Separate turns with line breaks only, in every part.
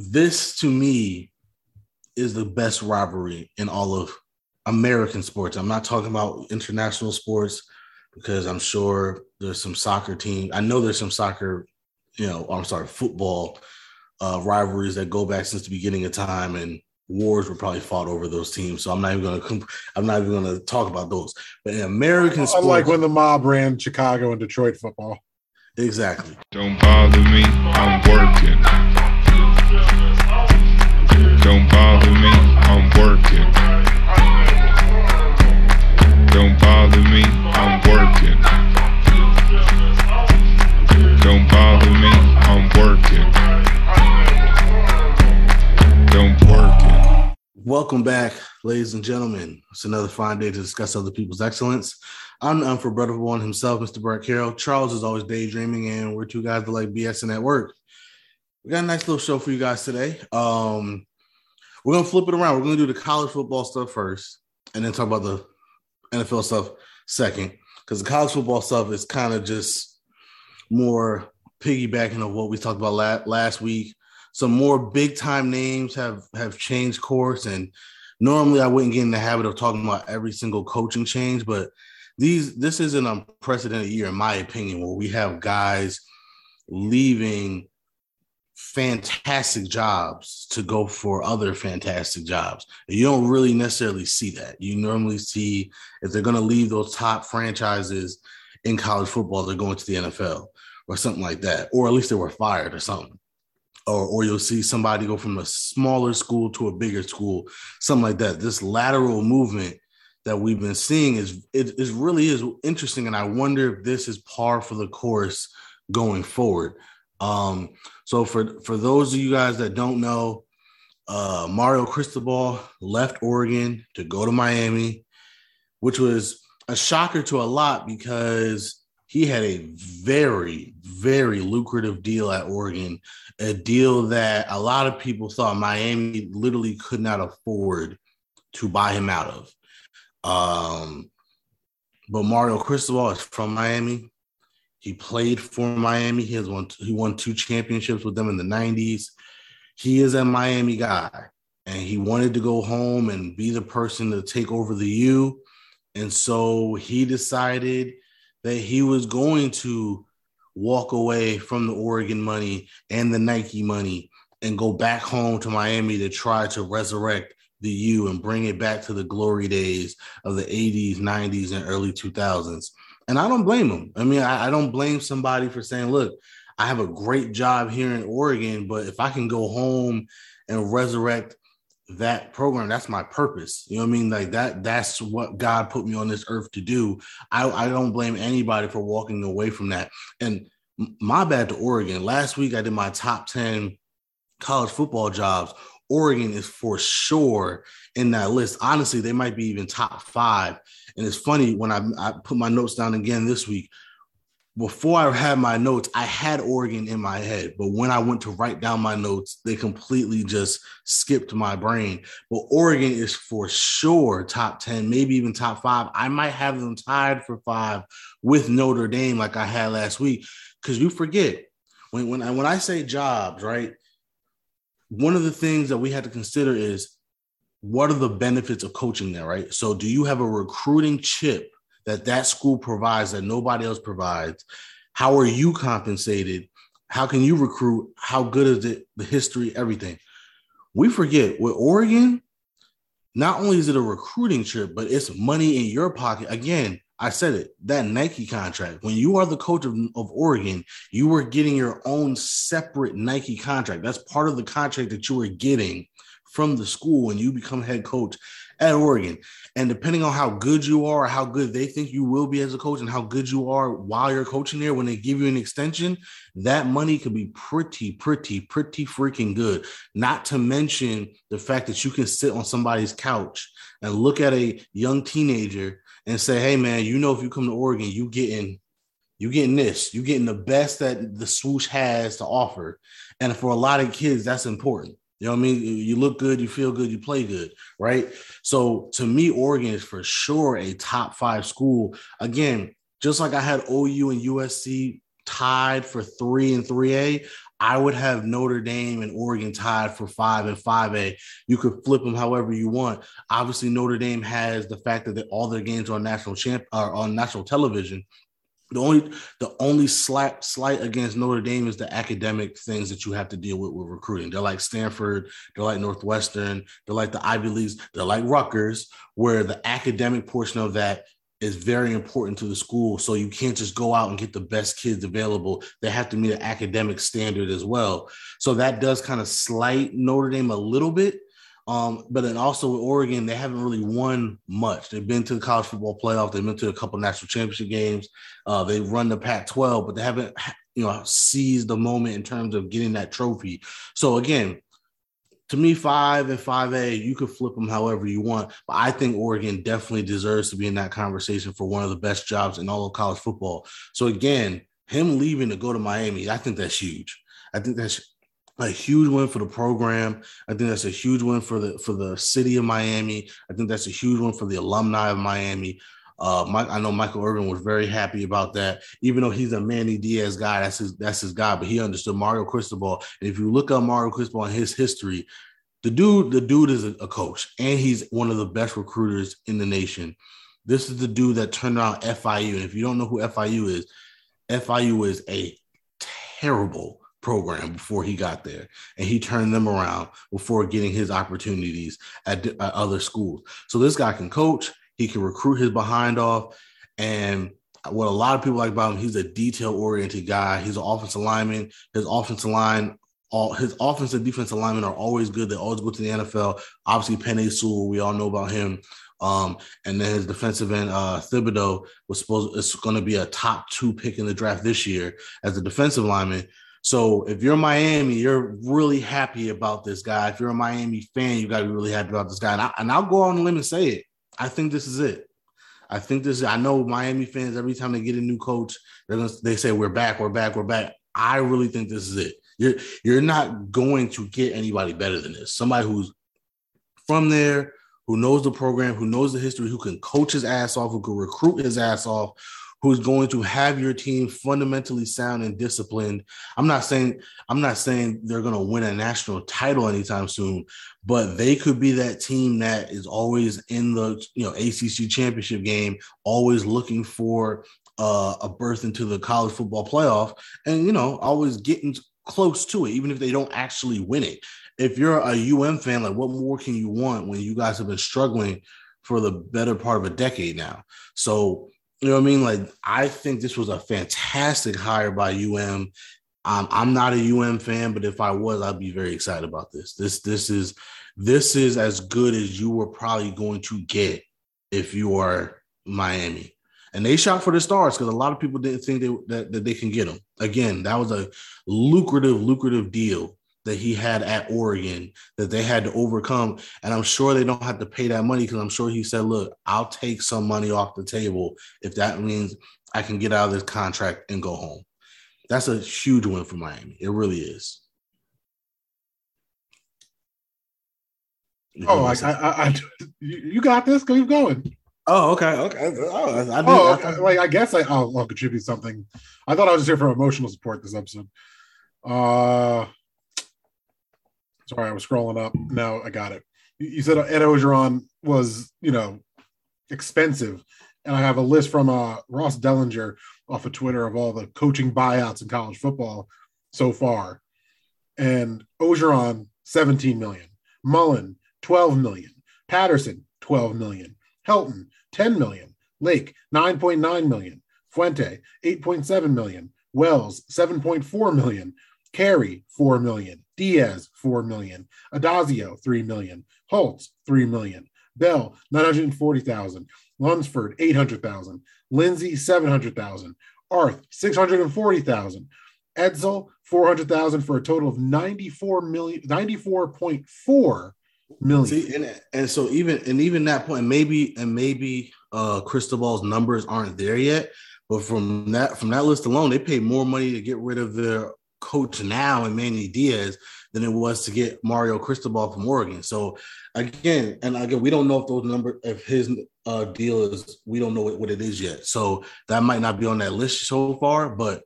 this to me is the best rivalry in all of American sports. I'm not talking about international sports because I'm sure there's some soccer team. I know there's some soccer, you know, I'm sorry, football uh, rivalries that go back since the beginning of time, and wars were probably fought over those teams. So I'm not even gonna comp- I'm not even gonna talk about those. But in American sports,
like when the mob ran Chicago and Detroit football.
exactly.
Don't bother me, I'm working. Don't bother me, I'm working. Don't bother me, I'm working. Don't bother me, I'm working. Don't working.
Welcome back, ladies and gentlemen. It's another fine day to discuss other people's excellence. I'm the unforgettable one himself, Mr. Brett Carroll. Charles is always daydreaming, and we're two guys that like BSing at work. We got a nice little show for you guys today. Um, we're gonna flip it around. We're gonna do the college football stuff first, and then talk about the NFL stuff second, because the college football stuff is kind of just more piggybacking of what we talked about la- last week. Some more big time names have have changed course, and normally I wouldn't get in the habit of talking about every single coaching change, but these this is an unprecedented year, in my opinion, where we have guys leaving fantastic jobs to go for other fantastic jobs. You don't really necessarily see that. You normally see if they're going to leave those top franchises in college football, they're going to the NFL or something like that, or at least they were fired or something. Or, or you'll see somebody go from a smaller school to a bigger school, something like that. This lateral movement that we've been seeing is it is really is interesting, and I wonder if this is par for the course going forward. Um, so for for those of you guys that don't know, uh, Mario Cristobal left Oregon to go to Miami, which was a shocker to a lot because he had a very very lucrative deal at Oregon, a deal that a lot of people thought Miami literally could not afford to buy him out of. Um, but Mario Cristobal is from Miami. He played for Miami. He has won he won two championships with them in the 90s. He is a Miami guy and he wanted to go home and be the person to take over the U. And so he decided that he was going to walk away from the Oregon money and the Nike money and go back home to Miami to try to resurrect the U and bring it back to the glory days of the 80s, 90s, and early 2000s. And I don't blame him. I mean, I, I, don't blame somebody for saying, look, I have a great job here in Oregon, but if I can go home and resurrect that program, that's my purpose. You know what I mean? Like that, that's what God put me on this earth to do. I, I don't blame anybody for walking away from that. And my bad to Oregon. Last week I did my top 10 college football jobs. Oregon is for sure in that list. Honestly, they might be even top five. And it's funny when I, I put my notes down again this week. Before I had my notes, I had Oregon in my head, but when I went to write down my notes, they completely just skipped my brain. But Oregon is for sure top 10, maybe even top five. I might have them tied for five with Notre Dame, like I had last week. Because you forget when, when I when I say jobs, right? one of the things that we had to consider is what are the benefits of coaching there, right? So, do you have a recruiting chip that that school provides that nobody else provides? How are you compensated? How can you recruit? How good is it? The history, everything. We forget with Oregon, not only is it a recruiting trip, but it's money in your pocket. Again, I said it that Nike contract. When you are the coach of, of Oregon, you were getting your own separate Nike contract. That's part of the contract that you were getting from the school and you become head coach at Oregon. And depending on how good you are, or how good they think you will be as a coach, and how good you are while you're coaching there, when they give you an extension, that money could be pretty, pretty, pretty freaking good. Not to mention the fact that you can sit on somebody's couch and look at a young teenager and say, hey man, you know if you come to Oregon, you getting you getting this, you getting the best that the swoosh has to offer. And for a lot of kids, that's important. You know what I mean? You look good, you feel good, you play good, right? So to me, Oregon is for sure a top five school. Again, just like I had OU and USC tied for three and 3A, I would have Notre Dame and Oregon tied for five and five A. You could flip them however you want. Obviously, Notre Dame has the fact that all their games are on national champ are on national television. The only the only slight slight against Notre Dame is the academic things that you have to deal with with recruiting. They're like Stanford, they're like Northwestern, they're like the Ivy Leagues, they're like Rutgers, where the academic portion of that is very important to the school. So you can't just go out and get the best kids available. They have to meet an academic standard as well. So that does kind of slight Notre Dame a little bit. Um, but then also with Oregon, they haven't really won much. They've been to the college football playoff. They've been to a couple national championship games. Uh, they run the Pac-12, but they haven't, you know, seized the moment in terms of getting that trophy. So again, to me, five and five A, you could flip them however you want. But I think Oregon definitely deserves to be in that conversation for one of the best jobs in all of college football. So again, him leaving to go to Miami, I think that's huge. I think that's a huge win for the program. I think that's a huge win for the for the city of Miami. I think that's a huge win for the alumni of Miami. Uh, Mike, I know Michael Irvin was very happy about that, even though he's a Manny Diaz guy. That's his that's his guy, but he understood Mario Cristobal. And if you look up Mario Cristobal and his history, the dude the dude is a coach, and he's one of the best recruiters in the nation. This is the dude that turned around FIU, and if you don't know who FIU is, FIU is a terrible program before he got there, and he turned them around before getting his opportunities at, at other schools. So this guy can coach he can recruit his behind off. And what a lot of people like about him, he's a detail oriented guy. He's an offensive lineman. His offensive line, all his offensive and defensive linemen are always good. They always go to the NFL. Obviously, Penei Sewell, we all know about him. Um, and then his defensive end, uh, Thibodeaux, was supposed it's going to be a top two pick in the draft this year as a defensive lineman. So if you're Miami, you're really happy about this guy. If you're a Miami fan, you got to be really happy about this guy. And, I, and I'll go on the limb and say it. I think this is it. I think this. I know Miami fans. Every time they get a new coach, they're gonna they say we're back, we're back, we're back. I really think this is it. You're you're not going to get anybody better than this. Somebody who's from there, who knows the program, who knows the history, who can coach his ass off, who can recruit his ass off, who's going to have your team fundamentally sound and disciplined. I'm not saying I'm not saying they're going to win a national title anytime soon, but they could be that team that is always in the you know ACC championship game, always looking for uh, a berth into the college football playoff, and you know always getting close to it, even if they don't actually win it. If you're a UM fan, like what more can you want when you guys have been struggling for the better part of a decade now? So you know what I mean? Like, I think this was a fantastic hire by UM. Um, I'm not a UM fan, but if I was, I'd be very excited about this. This this is this is as good as you were probably going to get if you are Miami. And they shot for the stars because a lot of people didn't think they, that, that they can get them. Again, that was a lucrative, lucrative deal that he had at Oregon that they had to overcome. And I'm sure they don't have to pay that money because I'm sure he said, look, I'll take some money off the table if that means I can get out of this contract and go home. That's a huge win for Miami. It really is.
You oh, I, I, I, you got this. Keep going.
Oh, okay, okay. Oh,
I, oh, okay. like I guess I, I'll, I'll contribute something. I thought I was just here for emotional support this episode. Uh, Sorry, I was scrolling up. Now I got it. You said Ed Orgeron was, you know, expensive. And I have a list from uh, Ross Dellenger off of Twitter of all the coaching buyouts in college football so far. And Orgeron, 17 million. Mullen, 12 million. Patterson, 12 million. Helton, 10 million. Lake, 9.9 million. Fuente, 8.7 million. Wells, 7.4 million. Carey, 4 million. Diaz, 4 million. Addazio, 3 million. Holtz, 3 million. Bell, 940,000. Lunsford, 800,000. Lindsey, 700,000. Arth, 640,000. Edsall, 400,000 for a total of 94 million, 94.4 million.
See, and, and so even, and even that point, maybe, and maybe uh Cristobal's numbers aren't there yet, but from that, from that list alone, they paid more money to get rid of their coach now and Manny Diaz than it was to get Mario Cristobal from Oregon. So again, and again, we don't know if those numbers, if his uh, deal is, we don't know what, what it is yet. So that might not be on that list so far, but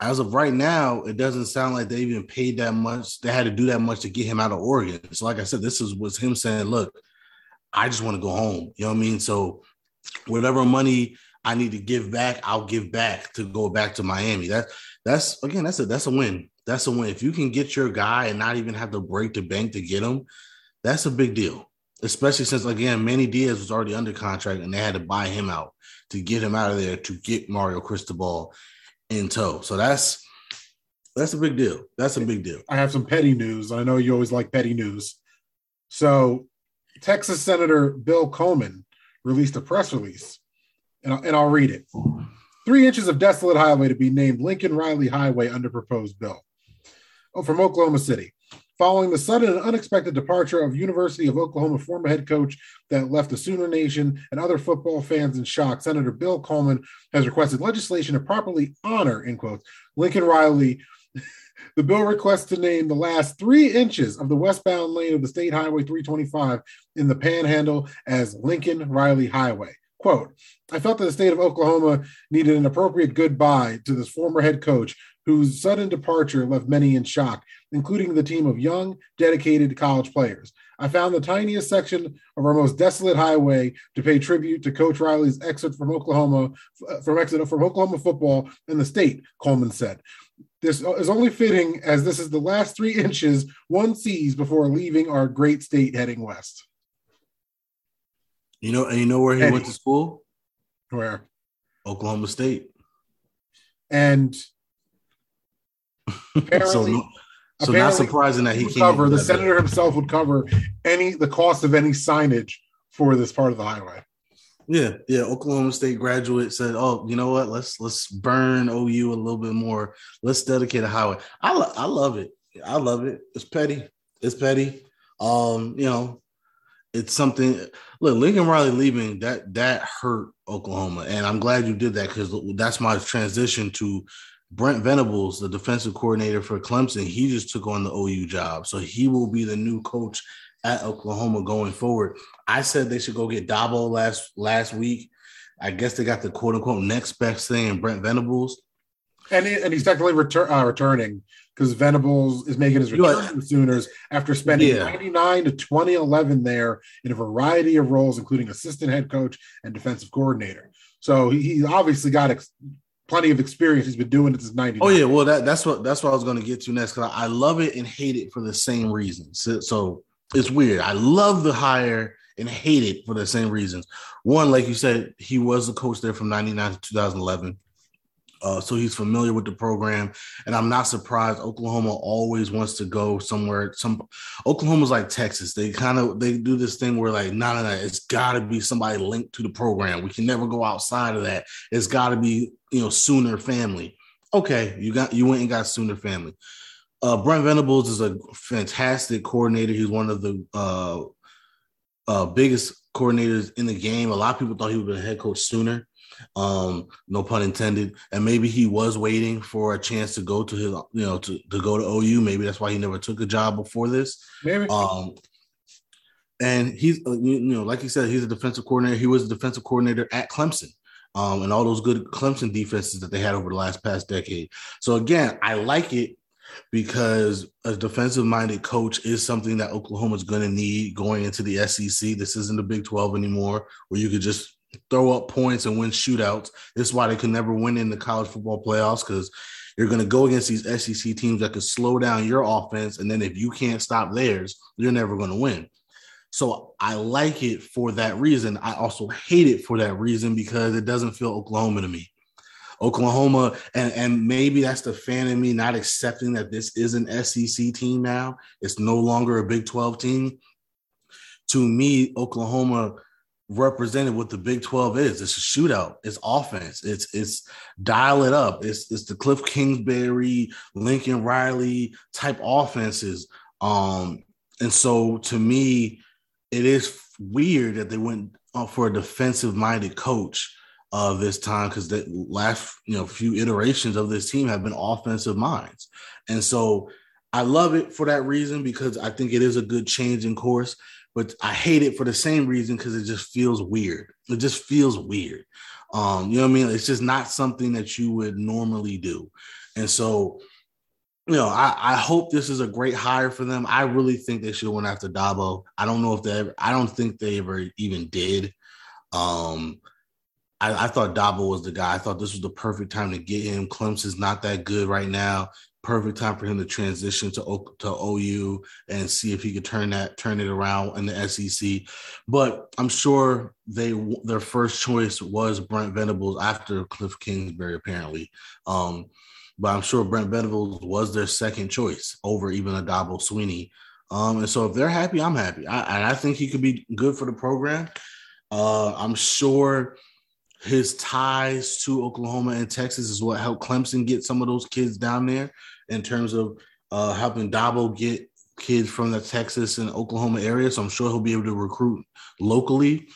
as of right now, it doesn't sound like they even paid that much. They had to do that much to get him out of Oregon. So, like I said, this is was him saying, "Look, I just want to go home." You know what I mean? So, whatever money I need to give back, I'll give back to go back to Miami. That that's again, that's a that's a win. That's a win. If you can get your guy and not even have to break the bank to get him, that's a big deal. Especially since again, Manny Diaz was already under contract and they had to buy him out to get him out of there to get Mario Cristobal in tow. So that's that's a big deal. That's a big deal.
I have some petty news. I know you always like petty news. So, Texas Senator Bill Coleman released a press release, and I'll, and I'll read it. Three inches of desolate highway to be named Lincoln Riley Highway under proposed bill. Oh, from Oklahoma City. Following the sudden and unexpected departure of University of Oklahoma former head coach that left the Sooner Nation and other football fans in shock, Senator Bill Coleman has requested legislation to properly honor, in quotes, Lincoln Riley. The bill requests to name the last three inches of the westbound lane of the State Highway 325 in the Panhandle as Lincoln Riley Highway. Quote, I felt that the state of Oklahoma needed an appropriate goodbye to this former head coach whose sudden departure left many in shock, including the team of young, dedicated college players. I found the tiniest section of our most desolate highway to pay tribute to Coach Riley's exit from Oklahoma, from exit from Oklahoma football in the state, Coleman said. This is only fitting as this is the last three inches one sees before leaving our great state heading west.
You know, and you know where he
Eddie.
went to school?
Where
Oklahoma State.
and apparently,
so, no, so not surprising that he came.
cover the
that
senator himself would cover any the cost of any signage for this part of the highway.
Yeah, yeah. Oklahoma State graduate said, "Oh, you know what? Let's let's burn OU a little bit more. Let's dedicate a highway." I I love it. I love it. It's petty. It's petty. Um, you know, it's something. Look, Lincoln Riley leaving that that hurt Oklahoma, and I'm glad you did that because that's my transition to Brent Venables, the defensive coordinator for Clemson. He just took on the OU job, so he will be the new coach at Oklahoma going forward. I said they should go get Dabo last last week. I guess they got the quote unquote next best thing in Brent Venables.
And he, and he's retur- uh, returning because Venables is making his return to the Sooners after spending
Yeah.
99 to 2011 there in a variety of roles, including assistant head coach and defensive coordinator. So he, he's obviously got ex- plenty of experience. He's been doing it since 99.
Oh yeah, well that that's what that's what I was going to get to next because I, I love it and hate it for the same reasons. So, so it's weird. I love the hire and hate it for the same reasons. One, like you said, he was the coach there from '99 to 2011. Uh, so he's familiar with the program, and I'm not surprised. Oklahoma always wants to go somewhere. Some Oklahoma's like Texas; they kind of they do this thing where like, no, no, no, it's got to be somebody linked to the program. We can never go outside of that. It's got to be you know Sooner family. Okay, you got you went and got Sooner family. Uh, Brent Venables is a fantastic coordinator. He's one of the uh, uh, biggest coordinators in the game. A lot of people thought he would be a head coach sooner. Um, no pun intended. And maybe he was waiting for a chance to go to his, you know, to, to go to OU. Maybe that's why he never took a job before this.
Maybe.
Um, and he's, uh, you you know, like you said, he's a defensive coordinator. He was a defensive coordinator at Clemson. Um, and all those good Clemson defenses that they had over the last past decade. So again, I like it because a defensive minded coach is something that Oklahoma's going to need going into the SEC. This isn't the Big 12 anymore where you could just throw up points and win shootouts. This is why they could never win in the college football playoffs because you're going to go against these SEC teams that could slow down your offense. And then if you can't stop theirs, you're never going to win. So I like it for that reason. I also hate it for that reason because it doesn't feel Oklahoma to me. Oklahoma, and, and maybe that's the fan in me not accepting that this is an SEC team now. It's no longer a Big 12 team. To me, Oklahoma represented what the Big 12 is. It's a shootout, it's offense, it's it's dial it up. It's it's the Cliff Kingsbury, Lincoln Riley type offenses. Um, and so to me, it is weird that they went for a defensive minded coach uh, this time because the last you know few iterations of this team have been offensive minds, and so I love it for that reason because I think it is a good change in course. But I hate it for the same reason because it just feels weird. It just feels weird. Um, you know what I mean? It's just not something that you would normally do. And so, you know, I, I hope this is a great hire for them. I really think they should have went after Dabo. I don't know if they ever, I don't think they ever even did. Um, I, I thought Dabo was the guy. I thought this was the perfect time to get him. Clemson's not that good right now. Perfect time for him to transition to to OU and see if he could turn that turn it around in the SEC. But I'm sure they their first choice was Brent Venables after Cliff Kingsbury apparently. Um, but I'm sure Brent Venables was their second choice over even a Dabo Swinney. Um, and so if they're happy, I'm happy. I, and I think he could be good for the program. Uh, I'm sure his ties to Oklahoma and Texas is what helped Clemson get some of those kids down there in terms of uh, helping Dabo get kids from the Texas and Oklahoma area. So I'm sure he'll be able to recruit locally.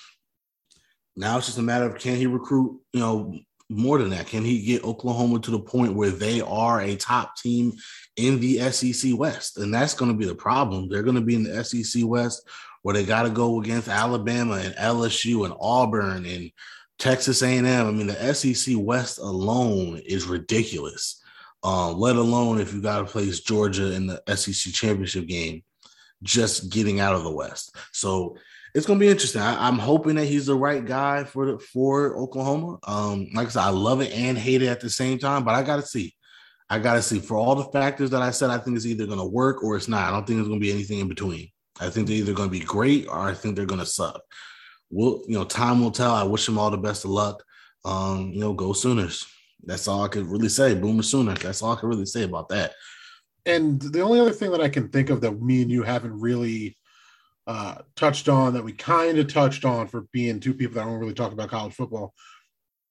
Now it's just a matter of can he recruit, you know, more than that? Can he get Oklahoma to the point where they are a top team in the SEC West? And that's going to be the problem. They're going to be in the SEC West where they got to go against Alabama and LSU and Auburn and Texas A&M. I mean, the SEC West alone is ridiculous. Um, let alone if you got to place Georgia in the SEC championship game, just getting out of the West. So it's gonna be interesting. I, am hoping that he's the right guy for the, for Oklahoma. Um, like I said, I love it and hate it at the same time, but I gotta see. I gotta see for all the factors that I said. I think it's either gonna work or it's not. I don't think there's gonna be anything in between. I think they're either gonna be great or I think they're gonna suck. We'll, you know, time will tell. I wish them all the best of luck. Um, you know, go Sooners. That's all I could really say. Boomer Sooner. That's all I can really say about that.
And the only other thing that I can think of that me and you haven't really uh, touched on that we kind of touched on for being two people that don't really talk about college football.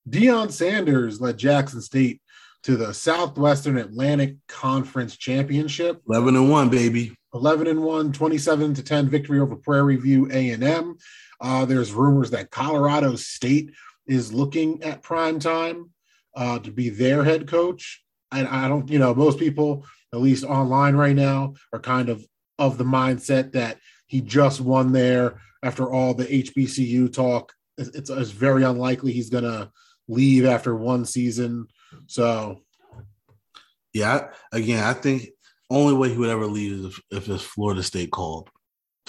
Deion Sanders led Jackson State to the Southwestern Atlantic Conference Championship.
11 and 1, baby.
11 and 1, 27 to 10 victory over Prairie View A&M. Uh, there's rumors that Colorado State is looking at prime time uh, to be their head coach. And I don't, you know, most people, at least online right now, are kind of of the mindset that he just won there after all the HBCU talk. It's, it's very unlikely he's going to leave after one season. So,
yeah, again, I think only way he would ever leave is if, if it's Florida State called.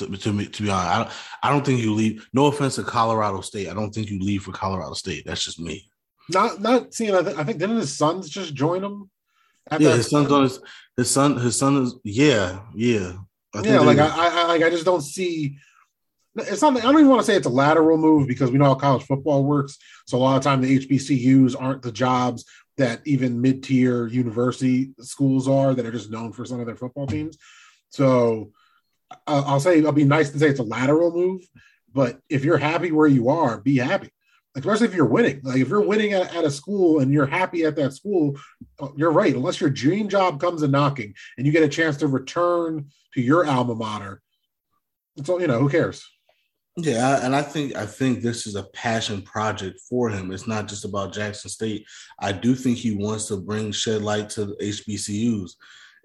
To, to me, to be honest, I don't, I don't think you leave. No offense to Colorado State, I don't think you leave for Colorado State. That's just me.
Not, not seeing. I, th- I think didn't his sons just join him?
Yeah, his son's on his his son. His son is yeah, yeah.
I yeah, like I, I, like I just don't see. It's not. I don't even want to say it's a lateral move because we know how college football works. So a lot of time the HBCUs aren't the jobs that even mid-tier university schools are that are just known for some of their football teams. So I'll say I'll be nice to say it's a lateral move, but if you're happy where you are, be happy. Especially if you're winning. Like if you're winning at, at a school and you're happy at that school, uh, you're right. Unless your dream job comes a knocking and you get a chance to return to your alma mater. So you know, who cares?
Yeah, and I think I think this is a passion project for him. It's not just about Jackson State. I do think he wants to bring shed light to HBCUs,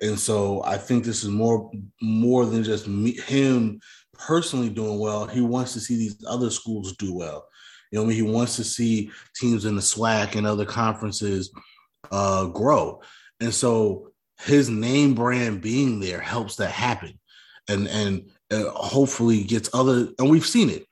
and so I think this is more more than just me, him personally doing well. He wants to see these other schools do well. You know, I mean, he wants to see teams in the SWAC and other conferences uh, grow, and so his name brand being there helps that happen and and uh, hopefully gets other and we've seen it.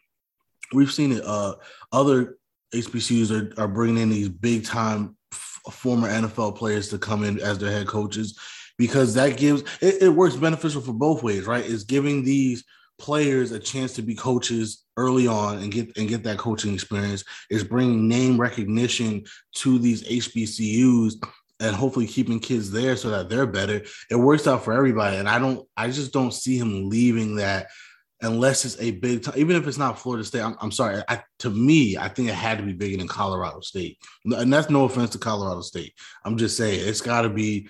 We've seen it. Uh other hbcus are, are bringing in these big time f- former nfl players to come in as their head coaches because that gives it, it works beneficial for both ways right it's giving these players a chance to be coaches early on and get and get that coaching experience is bringing name recognition to these hbcus and hopefully keeping kids there so that they're better. It works out for everybody. And I don't, I just don't see him leaving that unless it's a big time, even if it's not Florida State. I'm, I'm sorry. I, to me, I think it had to be bigger than Colorado State. And that's no offense to Colorado State. I'm just saying it's got to be,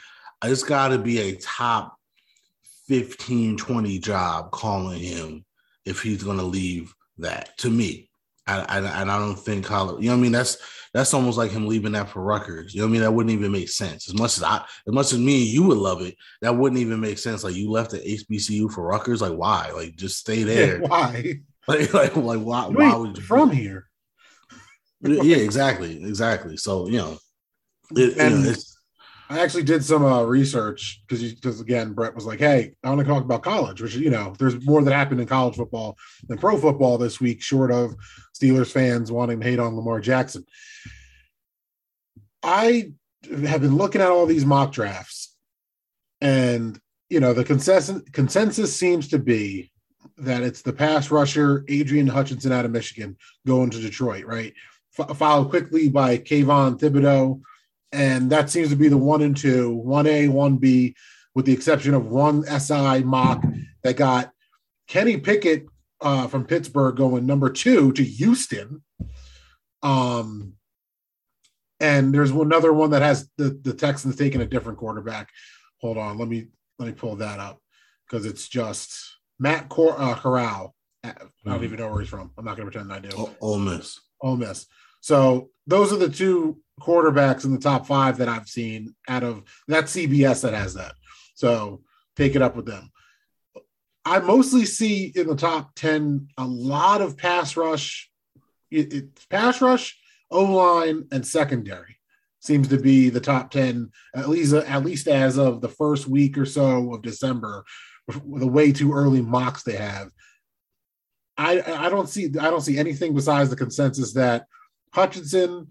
it's got to be a top 15, 20 job calling him if he's going to leave that to me. I, I, and I don't think Colorado, you know what I mean? That's, that's almost like him leaving that for Rutgers. You know what I mean? That wouldn't even make sense. As much as I, as much as me and you would love it, that wouldn't even make sense. Like you left the HBCU for Rutgers. Like why? Like just stay there.
Yeah, why?
Like like like why? Why would
you from here?
yeah, exactly, exactly. So you know, it,
and
you know,
I actually did some uh, research because because again, Brett was like, "Hey, I want to talk about college," which you know, there's more that happened in college football than pro football this week, short of Steelers fans wanting to hate on Lamar Jackson. I have been looking at all these mock drafts, and you know, the consensus consensus seems to be that it's the pass rusher Adrian Hutchinson out of Michigan going to Detroit, right? F- followed quickly by Kayvon Thibodeaux and that seems to be the one and two, one A, one B, with the exception of one SI mock that got Kenny Pickett uh, from Pittsburgh going number two to Houston. Um, and there's another one that has the, the Texans taking a different quarterback. Hold on, let me let me pull that up because it's just Matt Cor- uh, Corral. I don't even know where he's from. I'm not going to pretend I do.
Ole Miss.
Ole Miss. So those are the two quarterbacks in the top five that I've seen out of that CBS that has that. So take it up with them. I mostly see in the top 10 a lot of pass rush. It, it's pass rush, O line, and secondary seems to be the top 10, at least at least as of the first week or so of December, the way too early mocks they have. I I don't see I don't see anything besides the consensus that Hutchinson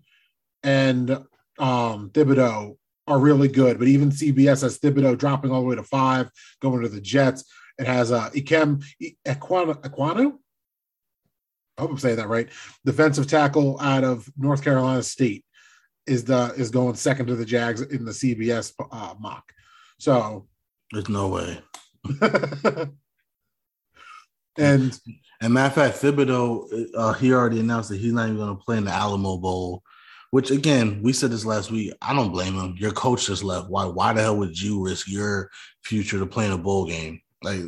and um, Thibodeaux are really good, but even CBS has Thibodeaux dropping all the way to five, going to the Jets. It has uh, Ikem. Ekwonu? I hope I'm saying that right. Defensive tackle out of North Carolina State is the is going second to the Jags in the CBS uh, mock. So
There's no way.
and
And matter of fact, Thibodeaux, uh, he already announced that he's not even going to play in the Alamo Bowl. Which again, we said this last week. I don't blame him. Your coach just left. Why? Why the hell would you risk your future to play in a bowl game? Like,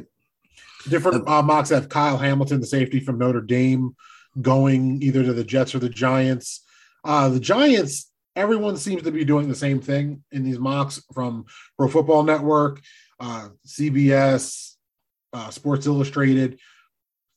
different uh, mocks have Kyle Hamilton, the safety from Notre Dame, going either to the Jets or the Giants. Uh, the Giants, everyone seems to be doing the same thing in these mocks from Pro Football Network, uh, CBS, uh, Sports Illustrated.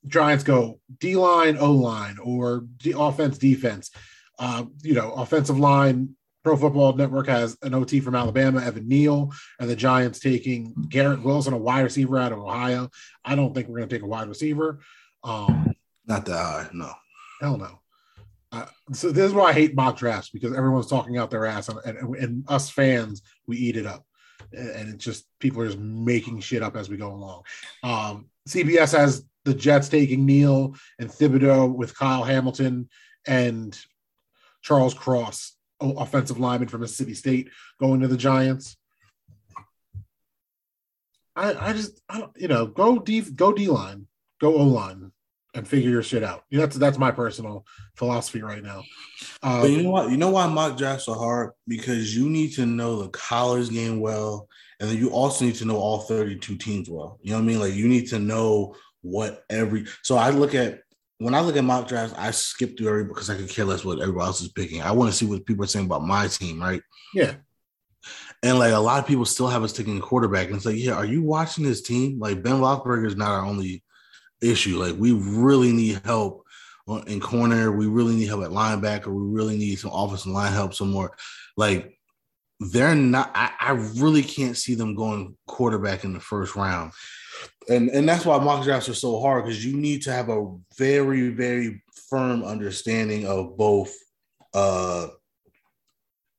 Giants go D line, O line, or D- offense, defense. Uh, you know, offensive line. Pro Football Network has an OT from Alabama, Evan Neal, and the Giants taking Garrett Wilson, a wide receiver out of Ohio. I don't think we're going to take a wide receiver. Um,
not that high. No.
hell no. Uh, so this is why I hate mock drafts because everyone's talking out their ass, and, and, and us fans we eat it up, and it's just people are just making shit up as we go along. Um, CBS has the Jets taking Neal and Thibodeaux with Kyle Hamilton and Charles Cross, offensive lineman from Mississippi State, going to the Giants. I, I just, I don't, you know, go D, go D line, go O line, and figure your shit out. That's that's my personal philosophy right now. Uh,
But you know what? You know why mock drafts are hard? Because you need to know the college game well, and then you also need to know all 32 teams well. You know what I mean? Like you need to know what every so I look at when I look at mock drafts, I skip through every because I could care less what everybody else is picking. I want to see what people are saying about my team, right?
yeah,
And like a lot of people still have us taking quarterback. And it's like, yeah, are you watching this team? Like Ben Roethlisberger is not our only issue. Like we really need help in corner. We really need help at linebacker. We really need some offensive line help some more. Like they're not. I, I really can't see them going quarterback in the first round. And and that's why mock drafts are so hard because you need to have a very very firm understanding of both. uh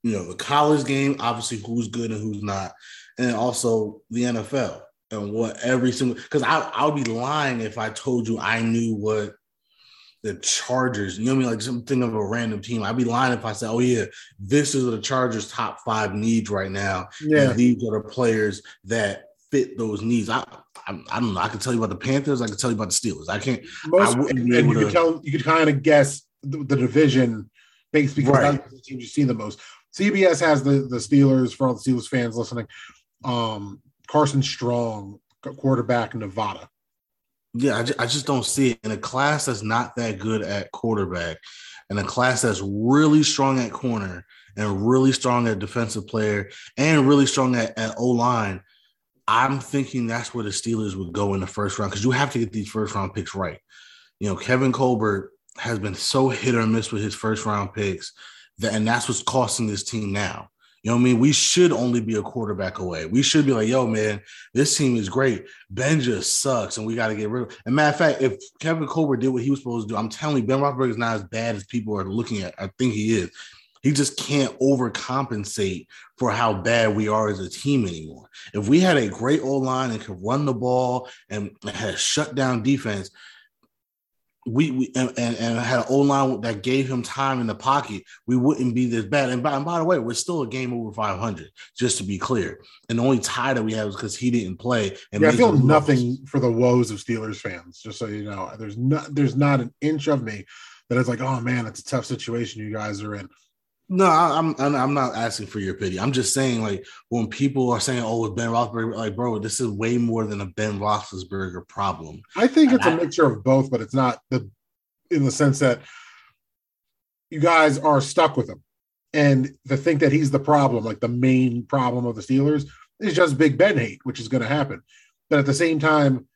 you know the college game, obviously who's good and who's not, and also the NFL and what every single because I I would be lying if I told you I knew what the Chargers, you know what I mean, like something of a random team. I'd be lying if I said, "Oh yeah, this is the Chargers' top five needs right now,
yeah.
these are the players that fit those needs." I, I I don't know. I can tell you about the Panthers. I can tell you about the Steelers. I can't.
Most,
I wouldn't
and you could
to-
tell, you could kind of guess the, the division based because
Right.
that's the teams you see the most. CBS has the the Steelers for all the Steelers fans listening. Um, Carson Strong, quarterback, Nevada.
Yeah, I, ju- I just don't see it in a class that's not that good at quarterback, and a class that's really strong at corner and really strong at defensive player and really strong at, at O line. I'm thinking that's where the Steelers would go in the first round because you have to get these first round picks right. You know, Kevin Colbert has been so hit or miss with his first round picks that, and that's what's costing this team now. You know what I mean? We should only be a quarterback away. We should be like, yo, man, this team is great. Ben just sucks, and we got to get rid of. And matter of fact, if Kevin Colbert did what he was supposed to do, I'm telling you, Ben Roethlisberger is not as bad as people are looking at. I think he is. He just can't overcompensate for how bad we are as a team anymore. If we had a great O line and could run the ball and had shut down defense, we, we and, and, and had an O line that gave him time in the pocket, we wouldn't be this bad. And by, and by the way, we're still a game over 500, just to be clear. And the only tie that we have is because he didn't play. And
yeah, I feel nothing for the woes of Steelers fans. Just so you know, there's not there's not an inch of me that is like, oh man, it's a tough situation you guys are in.
No, I, I'm I'm not asking for your pity. I'm just saying, like, when people are saying, "Oh, it's Ben Roethlisberger," like, bro, this is way more than a Ben Roethlisberger problem.
I think it's a mixture of both, but it's not the in the sense that you guys are stuck with him, and to think that he's the problem, like the main problem of the Steelers, is just Big Ben hate, which is going to happen. But at the same time,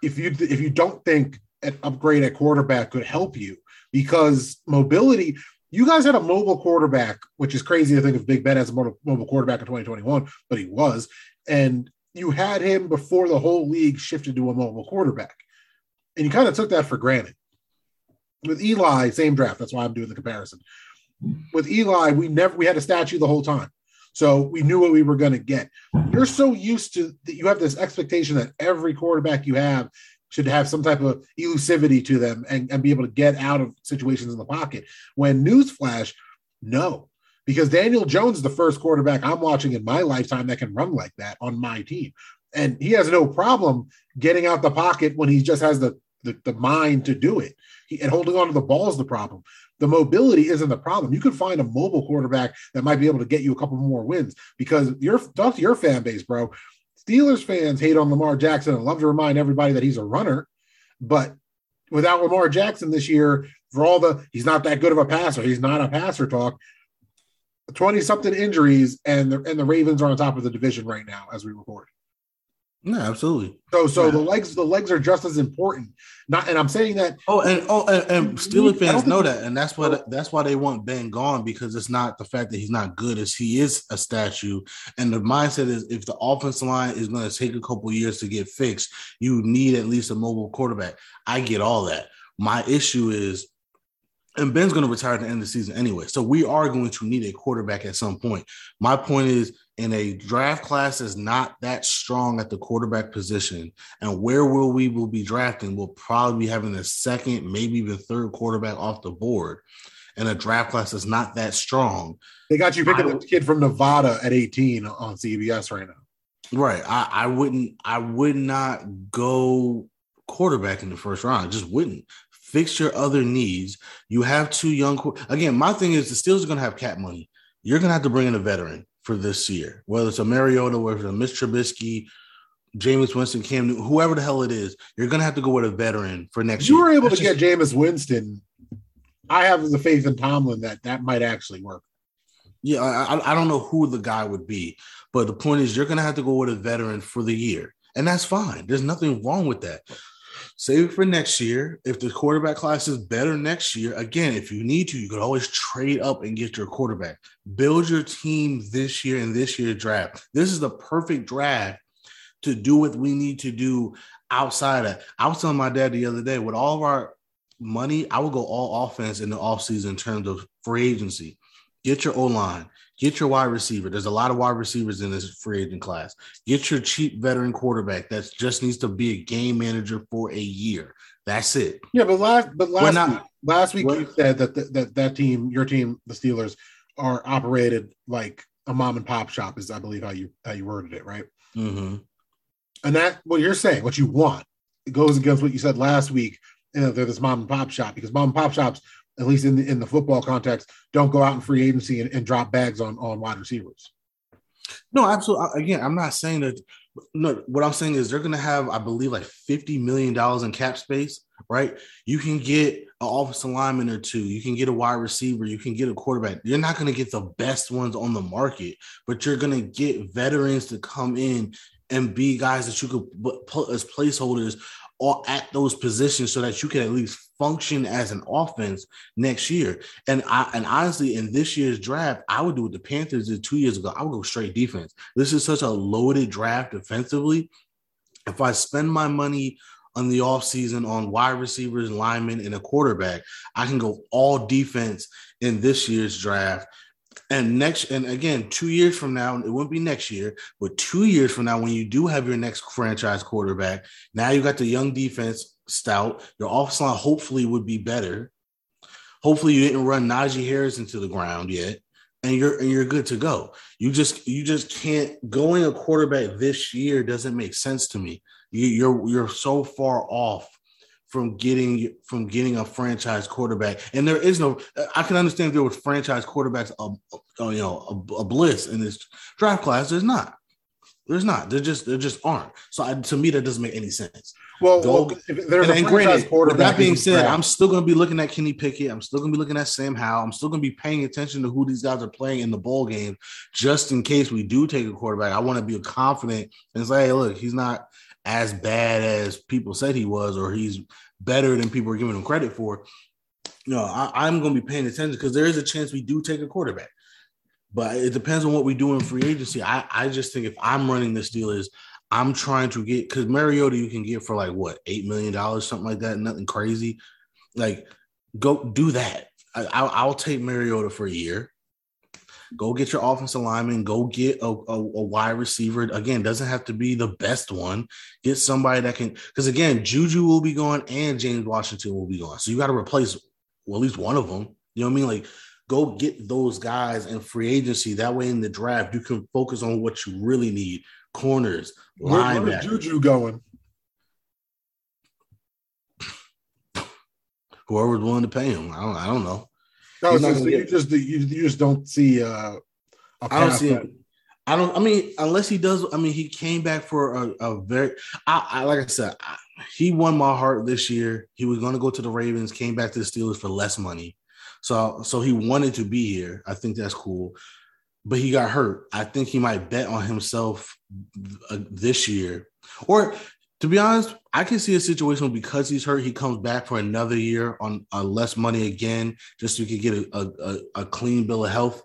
if you if you don't think an upgrade at quarterback could help you, because mobility you guys had a mobile quarterback, which is crazy to think of Big Ben as a mobile quarterback in 2021, but he was. And you had him before the whole league shifted to a mobile quarterback. And you kind of took that for granted. With Eli, same draft. That's why I'm doing the comparison. With Eli, we never we had a statue the whole time. So we knew what we were going to get. You're so used to that you have this expectation that every quarterback you have should have some type of elusivity to them and, and be able to get out of situations in the pocket. When newsflash, no, because Daniel Jones is the first quarterback I'm watching in my lifetime that can run like that on my team. And he has no problem getting out the pocket when he just has the, the, the mind to do it. He, and holding on to the ball is the problem. The mobility isn't the problem. You could find a mobile quarterback that might be able to get you a couple more wins because your talk to your fan base, bro. Steelers fans hate on Lamar Jackson and love to remind everybody that he's a runner, but without Lamar Jackson this year, for all the he's not that good of a passer, he's not a passer talk. 20 something injuries, and the and the Ravens are on top of the division right now as we record.
No, absolutely.
So, so yeah. the legs, the legs are just as important. Not, and I'm saying that.
Oh, and oh, and, and Steelers fans know that, and that's why oh. that's why they want Ben gone because it's not the fact that he's not good, as he is a statue, and the mindset is if the offensive line is going to take a couple years to get fixed, you need at least a mobile quarterback. I get all that. My issue is and Ben's going to retire at the end of the season anyway. So we are going to need a quarterback at some point. My point is in a draft class is not that strong at the quarterback position. And where will we will be drafting? We'll probably be having the second, maybe even third quarterback off the board. And a draft class is not that strong.
They got you picking a kid from Nevada at 18 on CBS right now.
Right. I, I wouldn't I would not go quarterback in the first round. I just wouldn't fix your other needs. You have two young. Again, my thing is the Steelers are going to have cap money. You're going to have to bring in a veteran for this year, whether it's a Mariota, whether it's a Mitch Trubisky, Jameis Winston, Cam Newton, whoever the hell it is. You're going to have to go with a veteran for next
you
year.
You were able That's to just, get Jameis Winston. I have the faith in Tomlin that that might actually work.
Yeah, I, I don't know who the guy would be, but the point is, you're going to have to go with a veteran for the year, and that's fine. There's nothing wrong with that. Save it for next year. If the quarterback class is better next year, again, if you need to, you could always trade up and get your quarterback. Build your team this year and this year draft. This is the perfect draft to do what we need to do outside of. I was telling my dad the other day, with all of our money, I would go all offense in the offseason in terms of free agency. Get your O line, Get your wide receiver. There's a lot of wide receivers in this free agent class. Get your cheap veteran quarterback that just needs to be a game manager for a year. That's it.
Yeah, but last but last not, week, last week you said that the, that that team, your team, the Steelers, are operated like a mom and pop shop. Is I believe how you how you worded it, right?
Mm-hmm.
And that what you're saying, what you want, it goes against what you said last week. You know, they're this mom and pop shop because mom and pop shops at least in the, in the football context, don't go out in free agency and, and drop bags on, on wide receivers.
No, absolutely. Again, I'm not saying that. No, what I'm saying is they're going to have, I believe, like $50 million in cap space, right? You can get an offensive lineman or two. You can get a wide receiver. You can get a quarterback. You're not going to get the best ones on the market, but you're going to get veterans to come in and be guys that you could put as placeholders all at those positions so that you can at least function as an offense next year. And I and honestly, in this year's draft, I would do what the Panthers did two years ago. I would go straight defense. This is such a loaded draft defensively. If I spend my money on the offseason on wide receivers, linemen, and a quarterback, I can go all defense in this year's draft and next, and again, two years from now, it won't be next year, but two years from now, when you do have your next franchise quarterback, now you got the young defense stout. Your offense line hopefully would be better. Hopefully, you didn't run Najee Harris into the ground yet, and you're and you're good to go. You just you just can't going a quarterback this year doesn't make sense to me. You, you're you're so far off from getting from getting a franchise quarterback. And there is no. I can understand if there was franchise quarterbacks, a, a you know, a, a, bliss in this draft class. There's not. There's not. There just there just aren't. So I, to me, that doesn't make any sense.
Well, Go, well there's and, a and granted.
With that being said, I'm still going to be looking at Kenny Pickett. I'm still going to be looking at Sam Howell. I'm still going to be paying attention to who these guys are playing in the bowl game, just in case we do take a quarterback. I want to be confident and say, hey, look, he's not as bad as people said he was, or he's better than people are giving him credit for. No, I, am going to be paying attention because there is a chance we do take a quarterback. But it depends on what we do in free agency. I, I just think if I'm running this deal is I'm trying to get because Mariota you can get for like what eight million dollars, something like that, nothing crazy. Like, go do that. I, I'll, I'll take Mariota for a year. Go get your offensive lineman. Go get a, a, a, wide receiver. Again, doesn't have to be the best one. Get somebody that can, because again, Juju will be gone and James Washington will be gone. So you got to replace well, at least one of them. You know what I mean? Like, go get those guys in free agency. That way, in the draft, you can focus on what you really need: corners, linebackers. Where,
Juju going?
Whoever's willing to pay him. I don't. I don't know.
No, just, you just you, you just don't see. Uh,
I don't see. Him. I don't. I mean, unless he does. I mean, he came back for a, a very. I, I, like I said, I, he won my heart this year. He was going to go to the Ravens. Came back to the Steelers for less money. So, so he wanted to be here. I think that's cool. But he got hurt. I think he might bet on himself uh, this year, or to be honest, I can see a situation because he's hurt, he comes back for another year on, on less money again, just so he could get a, a, a clean bill of health,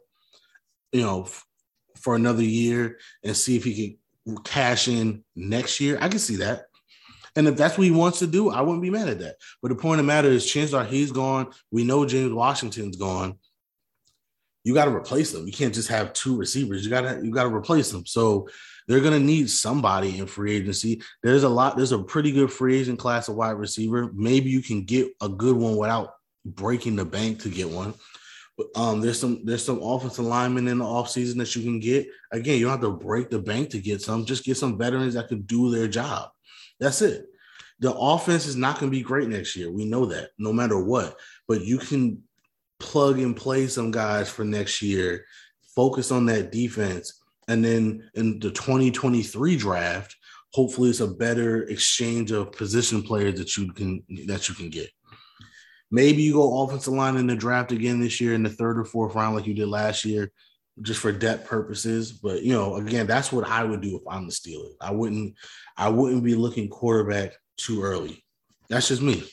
you know, f- for another year and see if he can cash in next year. I can see that. And if that's what he wants to do, I wouldn't be mad at that. But the point of the matter is, chances are he's gone. We know James Washington's gone. You got to replace them. You can't just have two receivers. You got to you got to replace them. So they're to need somebody in free agency. There's a lot, there's a pretty good free agent class of wide receiver. Maybe you can get a good one without breaking the bank to get one. But um, there's some there's some offensive linemen in the offseason that you can get. Again, you don't have to break the bank to get some, just get some veterans that could do their job. That's it. The offense is not going to be great next year. We know that no matter what, but you can plug and play some guys for next year, focus on that defense, and then in the 2023 draft, hopefully it's a better exchange of position players that you can that you can get. Maybe you go offensive line in the draft again this year in the third or fourth round, like you did last year, just for depth purposes. But you know, again, that's what I would do if I'm the Steelers. I wouldn't, I wouldn't be looking quarterback too early. That's just me.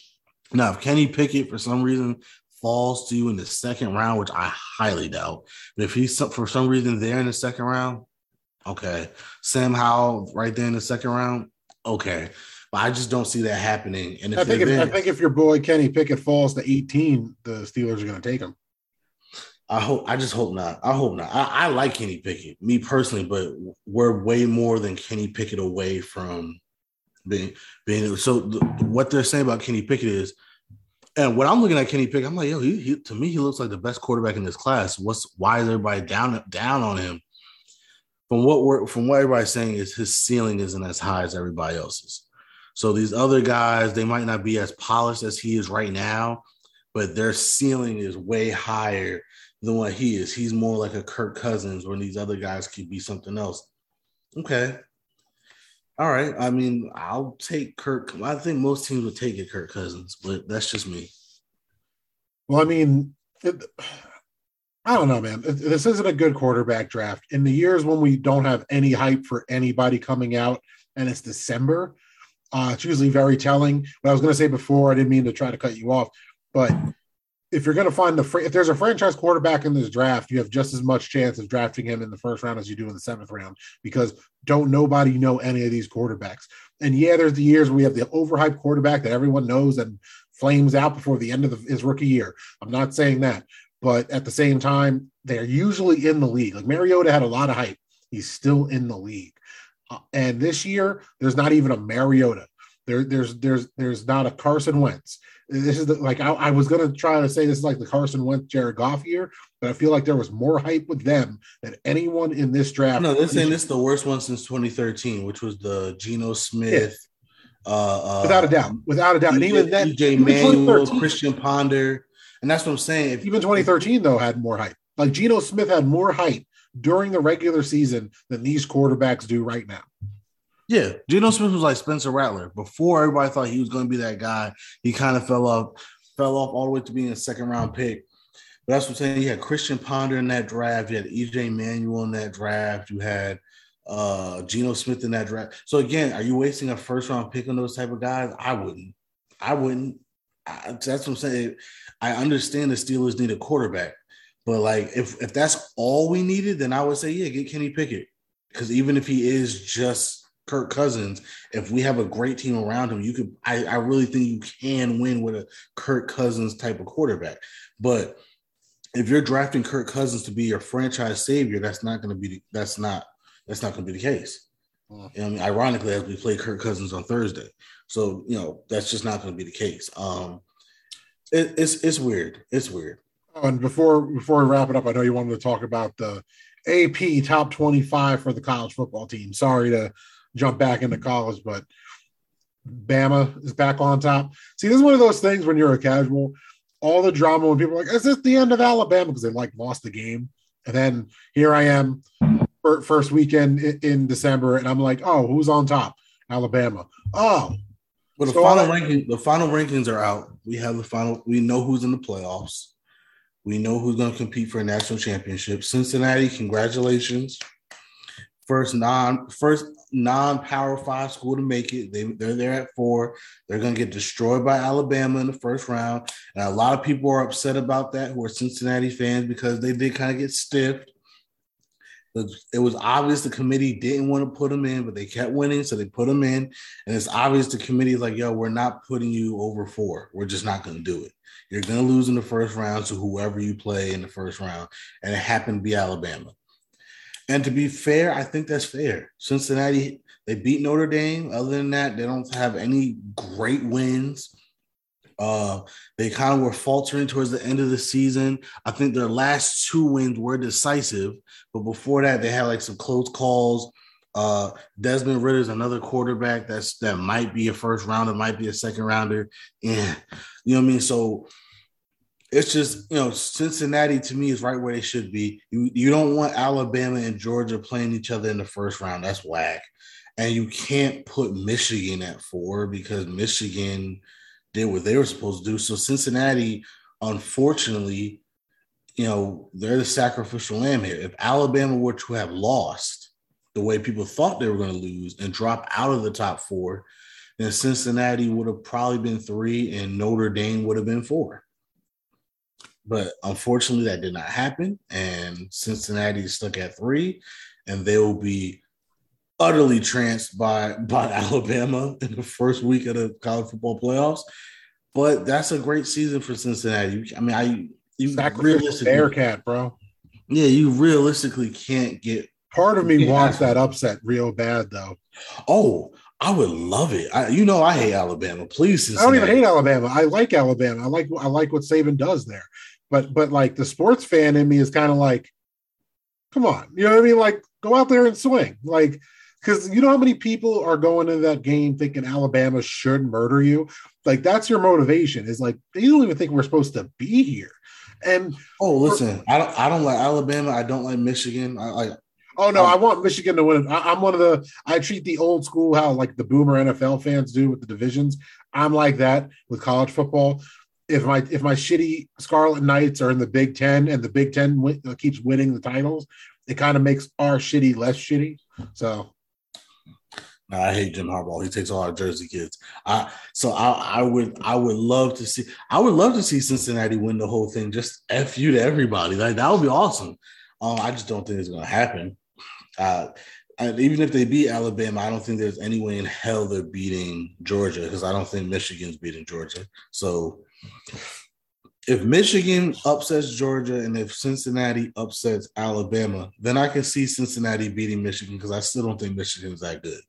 Now, if Kenny Pickett for some reason falls to you in the second round, which I highly doubt. But if he's for some reason there in the second round, okay. Sam Howell right there in the second round, okay. But I just don't see that happening. And
I think if, I think if your boy Kenny Pickett falls to 18, the Steelers are going to take him.
I hope. I just hope not. I hope not. I, I like Kenny Pickett, me personally, but we're way more than Kenny Pickett away from being being. So what they're saying about Kenny Pickett is and what I'm looking at Kenny Pickett, I'm like, yo, he, he, to me, he looks like the best quarterback in this class. What's why is everybody down down on him? From what we're from what everybody's saying is his ceiling isn't as high as everybody else's. So these other guys, they might not be as polished as he is right now, but their ceiling is way higher than what he is. He's more like a Kirk Cousins, when these other guys could be something else. Okay, all right. I mean, I'll take Kirk. I think most teams would take it, Kirk Cousins, but that's just me.
Well, I mean, it, I don't know, man. This isn't a good quarterback draft. In the years when we don't have any hype for anybody coming out and it's December, Uh, it's usually very telling. What I was going to say before, I didn't mean to try to cut you off, but if you're going to find the if there's a franchise quarterback in this draft, you have just as much chance of drafting him in the first round as you do in the seventh round because don't nobody know any of these quarterbacks. And yeah, there's the years we have the overhyped quarterback that everyone knows and flames out before the end of the, his rookie year. I'm not saying that, but at the same time, they're usually in the league. Like Mariota had a lot of hype. He's still in the league. Uh, and this year, there's not even a Mariota. There, there's there's there's not a Carson Wentz. This is the, like I, I was gonna try to say this is like the Carson Wentz Jared Goff year, but I feel like there was more hype with them than anyone in this draft.
No, they're saying this is the worst one since 2013, which was the Geno Smith. Uh, uh,
without a doubt, without a doubt, and even then,
EJ Manuel, Christian Ponder, and that's what I'm saying. If
even 2013 though had more hype. Like Geno Smith had more hype during the regular season than these quarterbacks do right now.
Yeah, Geno Smith was like Spencer Rattler. Before everybody thought he was going to be that guy, he kind of fell off, fell off all the way to being a second round pick. But that's what I'm saying. You had Christian Ponder in that draft. You had EJ Manuel in that draft. You had uh Geno Smith in that draft. So again, are you wasting a first round pick on those type of guys? I wouldn't. I wouldn't. I, that's what I'm saying. I understand the Steelers need a quarterback, but like if if that's all we needed, then I would say yeah, get Kenny Pickett because even if he is just Kirk Cousins, if we have a great team around him, you could. I, I really think you can win with a Kirk Cousins type of quarterback. But if you're drafting Kirk Cousins to be your franchise savior, that's not going to be. That's not. That's not going to be the case.
Mm.
I mean, ironically, as we play Kirk Cousins on Thursday, so you know that's just not going to be the case. Um, it, it's it's weird. It's weird.
Oh, and before before we wrap it up, I know you wanted to talk about the AP top 25 for the college football team. Sorry to jump back into college, but Bama is back on top. See, this is one of those things when you're a casual, all the drama when people are like, is this the end of Alabama? Because they like lost the game. And then here I am, first weekend in December, and I'm like, oh, who's on top? Alabama. Oh,
But the
So
final
I-
ranking, the final rankings are out. We have the final. We know who's in the playoffs. We know who's going to compete for a national championship. Cincinnati, congratulations! First non, first non Power Five school to make it. They they're there at four. They're going to get destroyed by Alabama in the first round, and a lot of people are upset about that. Who are Cincinnati fans because they did kind of get stiffed. It was- It was obvious the committee didn't want to put them in, but they kept winning, so they put them in. And it's obvious the committee is like, yo, we're not putting you over four. We're just not going to do it. You're going to lose in the first round to whoever you play in the first round. And it happened to be Alabama. And to be fair, I think that's fair. Cincinnati, they beat Notre Dame. Other than that, they don't have any great wins. Uh, they kind of were faltering towards the end of the season. I think their last two wins were decisive, but before that, they had like some close calls. Uh, Desmond Ridder's another quarterback that's that might be a first rounder, might be a second rounder. Yeah, you know what I mean. So it's just you know Cincinnati to me is right where they should be. You you don't want Alabama and Georgia playing each other in the first round. That's whack. And you can't put Michigan at four because Michigan did what they were supposed to do. So Cincinnati, unfortunately, you know, they're the sacrificial lamb here. If Alabama were to have lost the way people thought they were going to lose and drop out of the top four, then Cincinnati would have probably been three and Notre Dame would have been four. But unfortunately, that did not happen. And Cincinnati is stuck at three, and they will be utterly tranced by, by Alabama in the first week of the college football playoffs. But that's a great season for Cincinnati. I mean, I you
sacrificial
realistically,
Bearcat, bro.
yeah, you realistically can't get.
Part of me wants that upset real bad, though.
Oh, I would love it. I, you know, I hate Alabama. Please,
I don't even hate Alabama. I like Alabama. I like I like what Saban does there. But but like the sports fan in me is kind of like, come on, you know what I mean? Like go out there and swing, like because you know how many people are going into that game thinking Alabama should murder you. Like that's your motivation. Is like they don't even think we're supposed to be here. And
Oh, listen, I don't. I don't like Alabama. I don't like Michigan. I like.
Oh no,
Um,
I want Michigan to win. I, I'm one of the. I treat the old school how like the boomer NFL fans do with the divisions. I'm like that with college football. If my if my shitty Scarlet Knights are in the Big Ten and the Big Ten win, uh, keeps winning the titles, it kind of makes our shitty less shitty. So
No, I hate Jim Harbaugh. He takes all our Jersey kids. I so I, I would I would love to see I would love to see Cincinnati win the whole thing. Just f you to everybody. Like that would be awesome. Um, I just don't think it's gonna happen. Uh, and even if they beat Alabama, I don't think there's any way in hell they're beating Georgia because I don't think Michigan's beating Georgia. So if Michigan upsets Georgia and if Cincinnati upsets Alabama, then I can see Cincinnati beating Michigan because I still don't think Michigan's that good.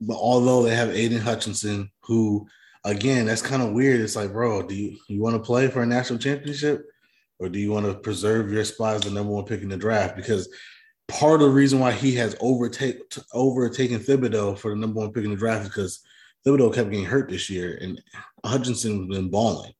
But although they have Aidan Hutchinson, who again, that's kind of weird. It's like, bro, do you you want to play for a national championship? Or do you want to preserve your spot as the number one pick in the draft? Because part of the reason why he has overtake overtaken Thibodeaux for the number one pick in the draft is because Thibodeaux kept getting hurt this year, and Hutchinson has been balling.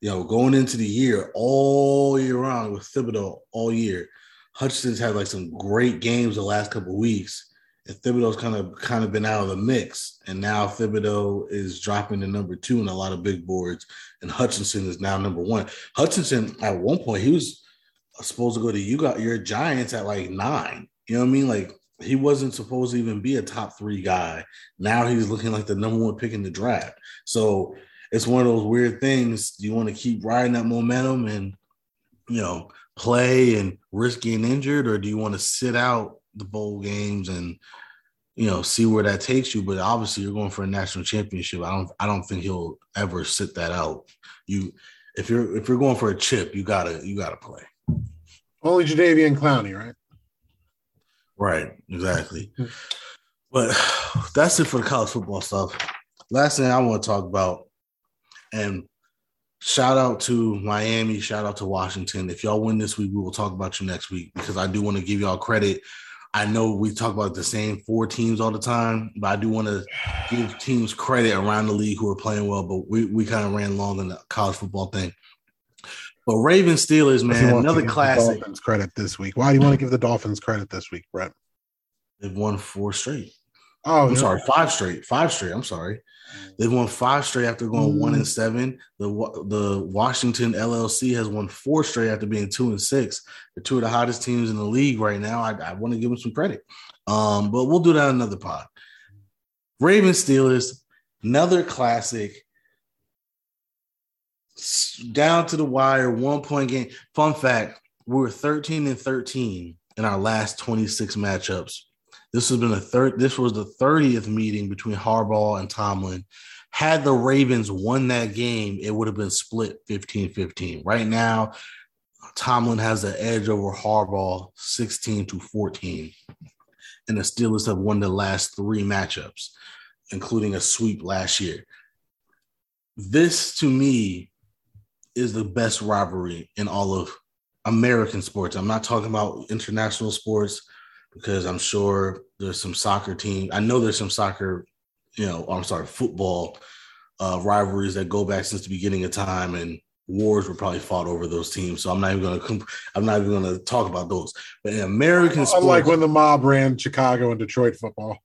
You know, going into the year all year round with Thibodeaux all year, Hutchinson's had like some great games the last couple weeks, and Thibodeaux's kind of kind of been out of the mix, and now Thibodeaux is dropping to number two in a lot of big boards, and Hutchinson is now number one. Hutchinson at one point he was supposed to go to you got your Giants at like nine. You know what I mean? Like he wasn't supposed to even be a top three guy. Now he's looking like the number one pick in the draft. So it's one of those weird things. Do you want to keep riding that momentum and you know play and risk getting injured, or do you want to sit out the bowl games and you know see where that takes you? But obviously, you're going for a national championship. I don't. I don't think he'll ever sit that out. You, if you're if you're going for a chip, you gotta you gotta play.
Only Jadeveon Clowney, right?
Right, exactly. Hmm. But that's it for the college football stuff. Last thing I want to talk about, and shout out to Miami, shout out to Washington. If y'all win this week, we will talk about you next week because I do want to give y'all credit. I know we talk about the same four teams all the time, but I do want to give teams credit around the league who are playing well. But we, we kind of ran long in the college football thing. But Ravens Steelers, man, another classic.
Dolphins credit this week. Why do you want to give the Dolphins credit this week, Brett?
They've won four straight.
Oh,
I'm
yeah.
sorry, five straight. Five straight. I'm sorry. They've won five straight after going one and seven. The the Washington LLC has won four straight after being two and six. They're two of the hottest teams in the league right now. I, I want to give them some credit. Um, but we'll do that another pod. Ravens Steelers, another classic. Down to the wire, one point game. Fun fact: we were 13 and 13 in our last 26 matchups. This has been a third. This was the 30th meeting between Harbaugh and Tomlin. Had the Ravens won that game, it would have been split 15-15. Right now, Tomlin has the edge over Harbaugh 16 to 14. And the Steelers have won the last three matchups, including a sweep last year. This to me is the best rivalry in all of American sports. I'm not talking about international sports because I'm sure there's some soccer team. I know there's some soccer, you know, I'm sorry, football uh, rivalries that go back since the beginning of time, and wars were probably fought over those teams. So I'm not even gonna, comp- I'm not even gonna talk about those. But in American sports,
like when the mob ran Chicago and Detroit football.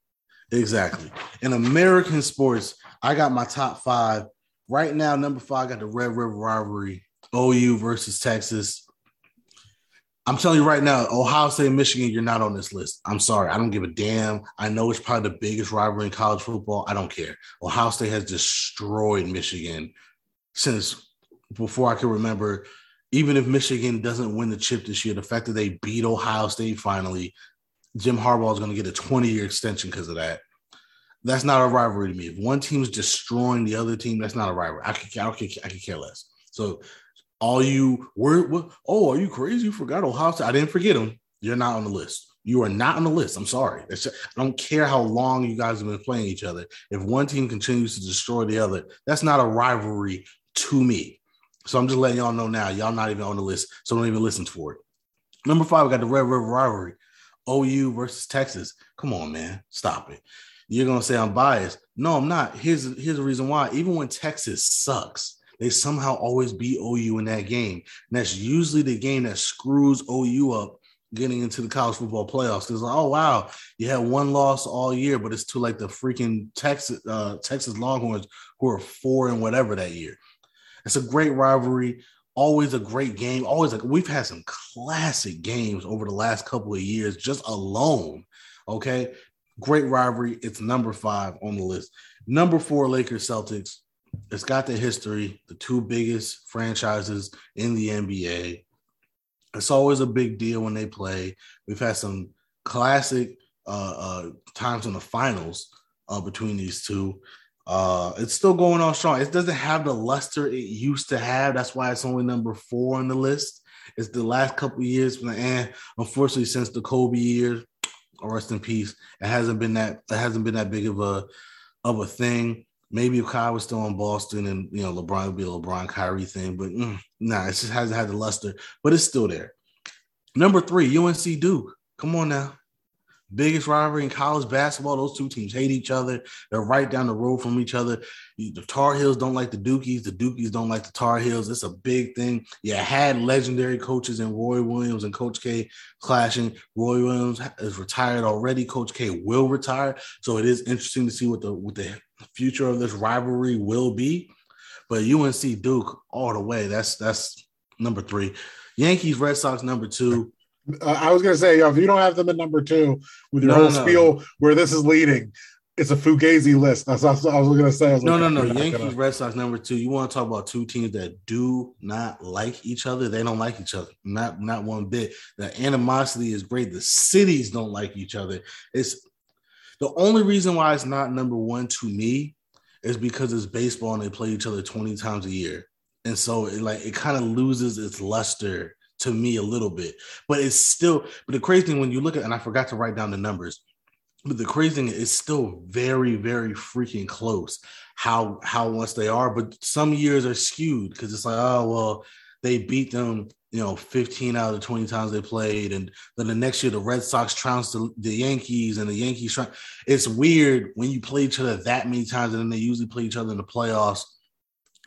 Exactly. In American sports, I got my top five. Right now, number five, got the Red River rivalry, OU versus Texas. I'm telling you right now, Ohio State, Michigan, you're not on this list. I'm sorry. I don't give a damn. I know it's probably the biggest rivalry in college football. I don't care. Ohio State has destroyed Michigan since before I can remember. Even if Michigan doesn't win the chip this year, the fact that they beat Ohio State finally, Jim Harbaugh is going to get a 20 year extension because of that. That's not a rivalry to me. If one team's destroying the other team, that's not a rivalry. I could, I could, I could care less. So, all you were, what, oh, are you crazy? You forgot Ohio State? I didn't forget them. You're not on the list. You are not on the list. I'm sorry. I don't care how long you guys have been playing each other. If one team continues to destroy the other, that's not a rivalry to me. So I'm just letting y'all know now. Y'all not even on the list, so don't even listen for it. Number five, we got the Red River rivalry, OU versus Texas. Come on, man, stop it. You're gonna say I'm biased. No, I'm not. Here's here's the reason why. Even when Texas sucks, they somehow always beat OU in that game. And that's usually the game that screws OU up getting into the college football playoffs. Because oh wow, you had one loss all year, but it's to like the freaking Texas uh, Texas Longhorns who are four and whatever that year. It's a great rivalry. Always a great game. Always like we've had some classic games over the last couple of years, just alone. Okay, great rivalry. It's number five on the list. Number four, Lakers Celtics. It's got the history, the two biggest franchises in the NBA. It's always a big deal when they play. We've had some classic uh, uh, times in the finals uh, between these two. Uh, it's still going on strong. It doesn't have the luster it used to have. That's why it's only number four on the list. It's the last couple years, and eh, unfortunately, since the Kobe years, rest in peace, it hasn't been that. It hasn't been that big of a of a thing. Maybe if Kyle was still in Boston and you know LeBron would be a LeBron Kyrie thing, but mm, nah, it just hasn't had the luster, but it's still there. Number three, UNC Duke. Come on now. Biggest rivalry in college basketball. Those two teams hate each other. They're right down the road from each other. The Tar Heels don't like the Dukies. The Dukies don't like the Tar Heels. It's a big thing. You had legendary coaches in Roy Williams and Coach K clashing. Roy Williams is retired already. Coach K will retire. So it is interesting to see what the what the future of this rivalry will be. But UNC Duke all the way. That's that's number three. Yankees Red Sox number two.
Uh, I was going to say, if you don't have them at number two with your
No,
whole
no.
spiel where this is leading, it's a fugazi list. That's what I was going to say.
No,
like,
no, no. Yankees
gonna-
Red Sox number two. You want to talk about two teams that do not like each other? They don't like each other. Not not one bit. The animosity is great. The cities don't like each other. It's the only reason why it's not number one to me is because it's baseball and they play each other 20 times a year. And so it like it kind of loses its luster to me a little bit. But it's still, but the crazy thing when you look at and I forgot to write down the numbers, but the crazy thing is still very, very freaking close how how once they are. But some years are skewed because it's like, oh well, they beat them, you know, 15 out of the 20 times they played, and then the next year the Red Sox trounced the, the Yankees, and the Yankees. Troun- it's weird when you play each other that many times, and then they usually play each other in the playoffs.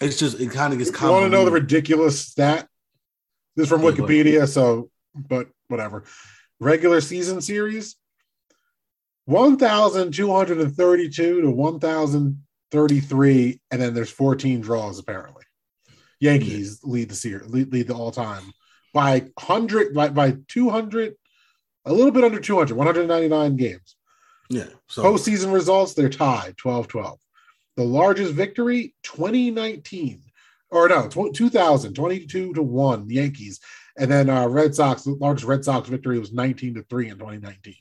It's just it kind of gets. Common.
You want to know the ridiculous stat? This is from
Yeah, go ahead.
Wikipedia, so but whatever. Regular season series 1,232 to 1,033, and then there's 14 draws apparently. Yankees lead the series, lead, lead the all time by 100, by, by 200, a little bit under 200, 199 games.
yeah. So
Postseason results, they're tied 12 12. The largest victory, 2019, or no, tw- 2000, 22 to 1, the Yankees. And then uh, Red Sox, the largest Red Sox victory was 19 to 3 in 2019.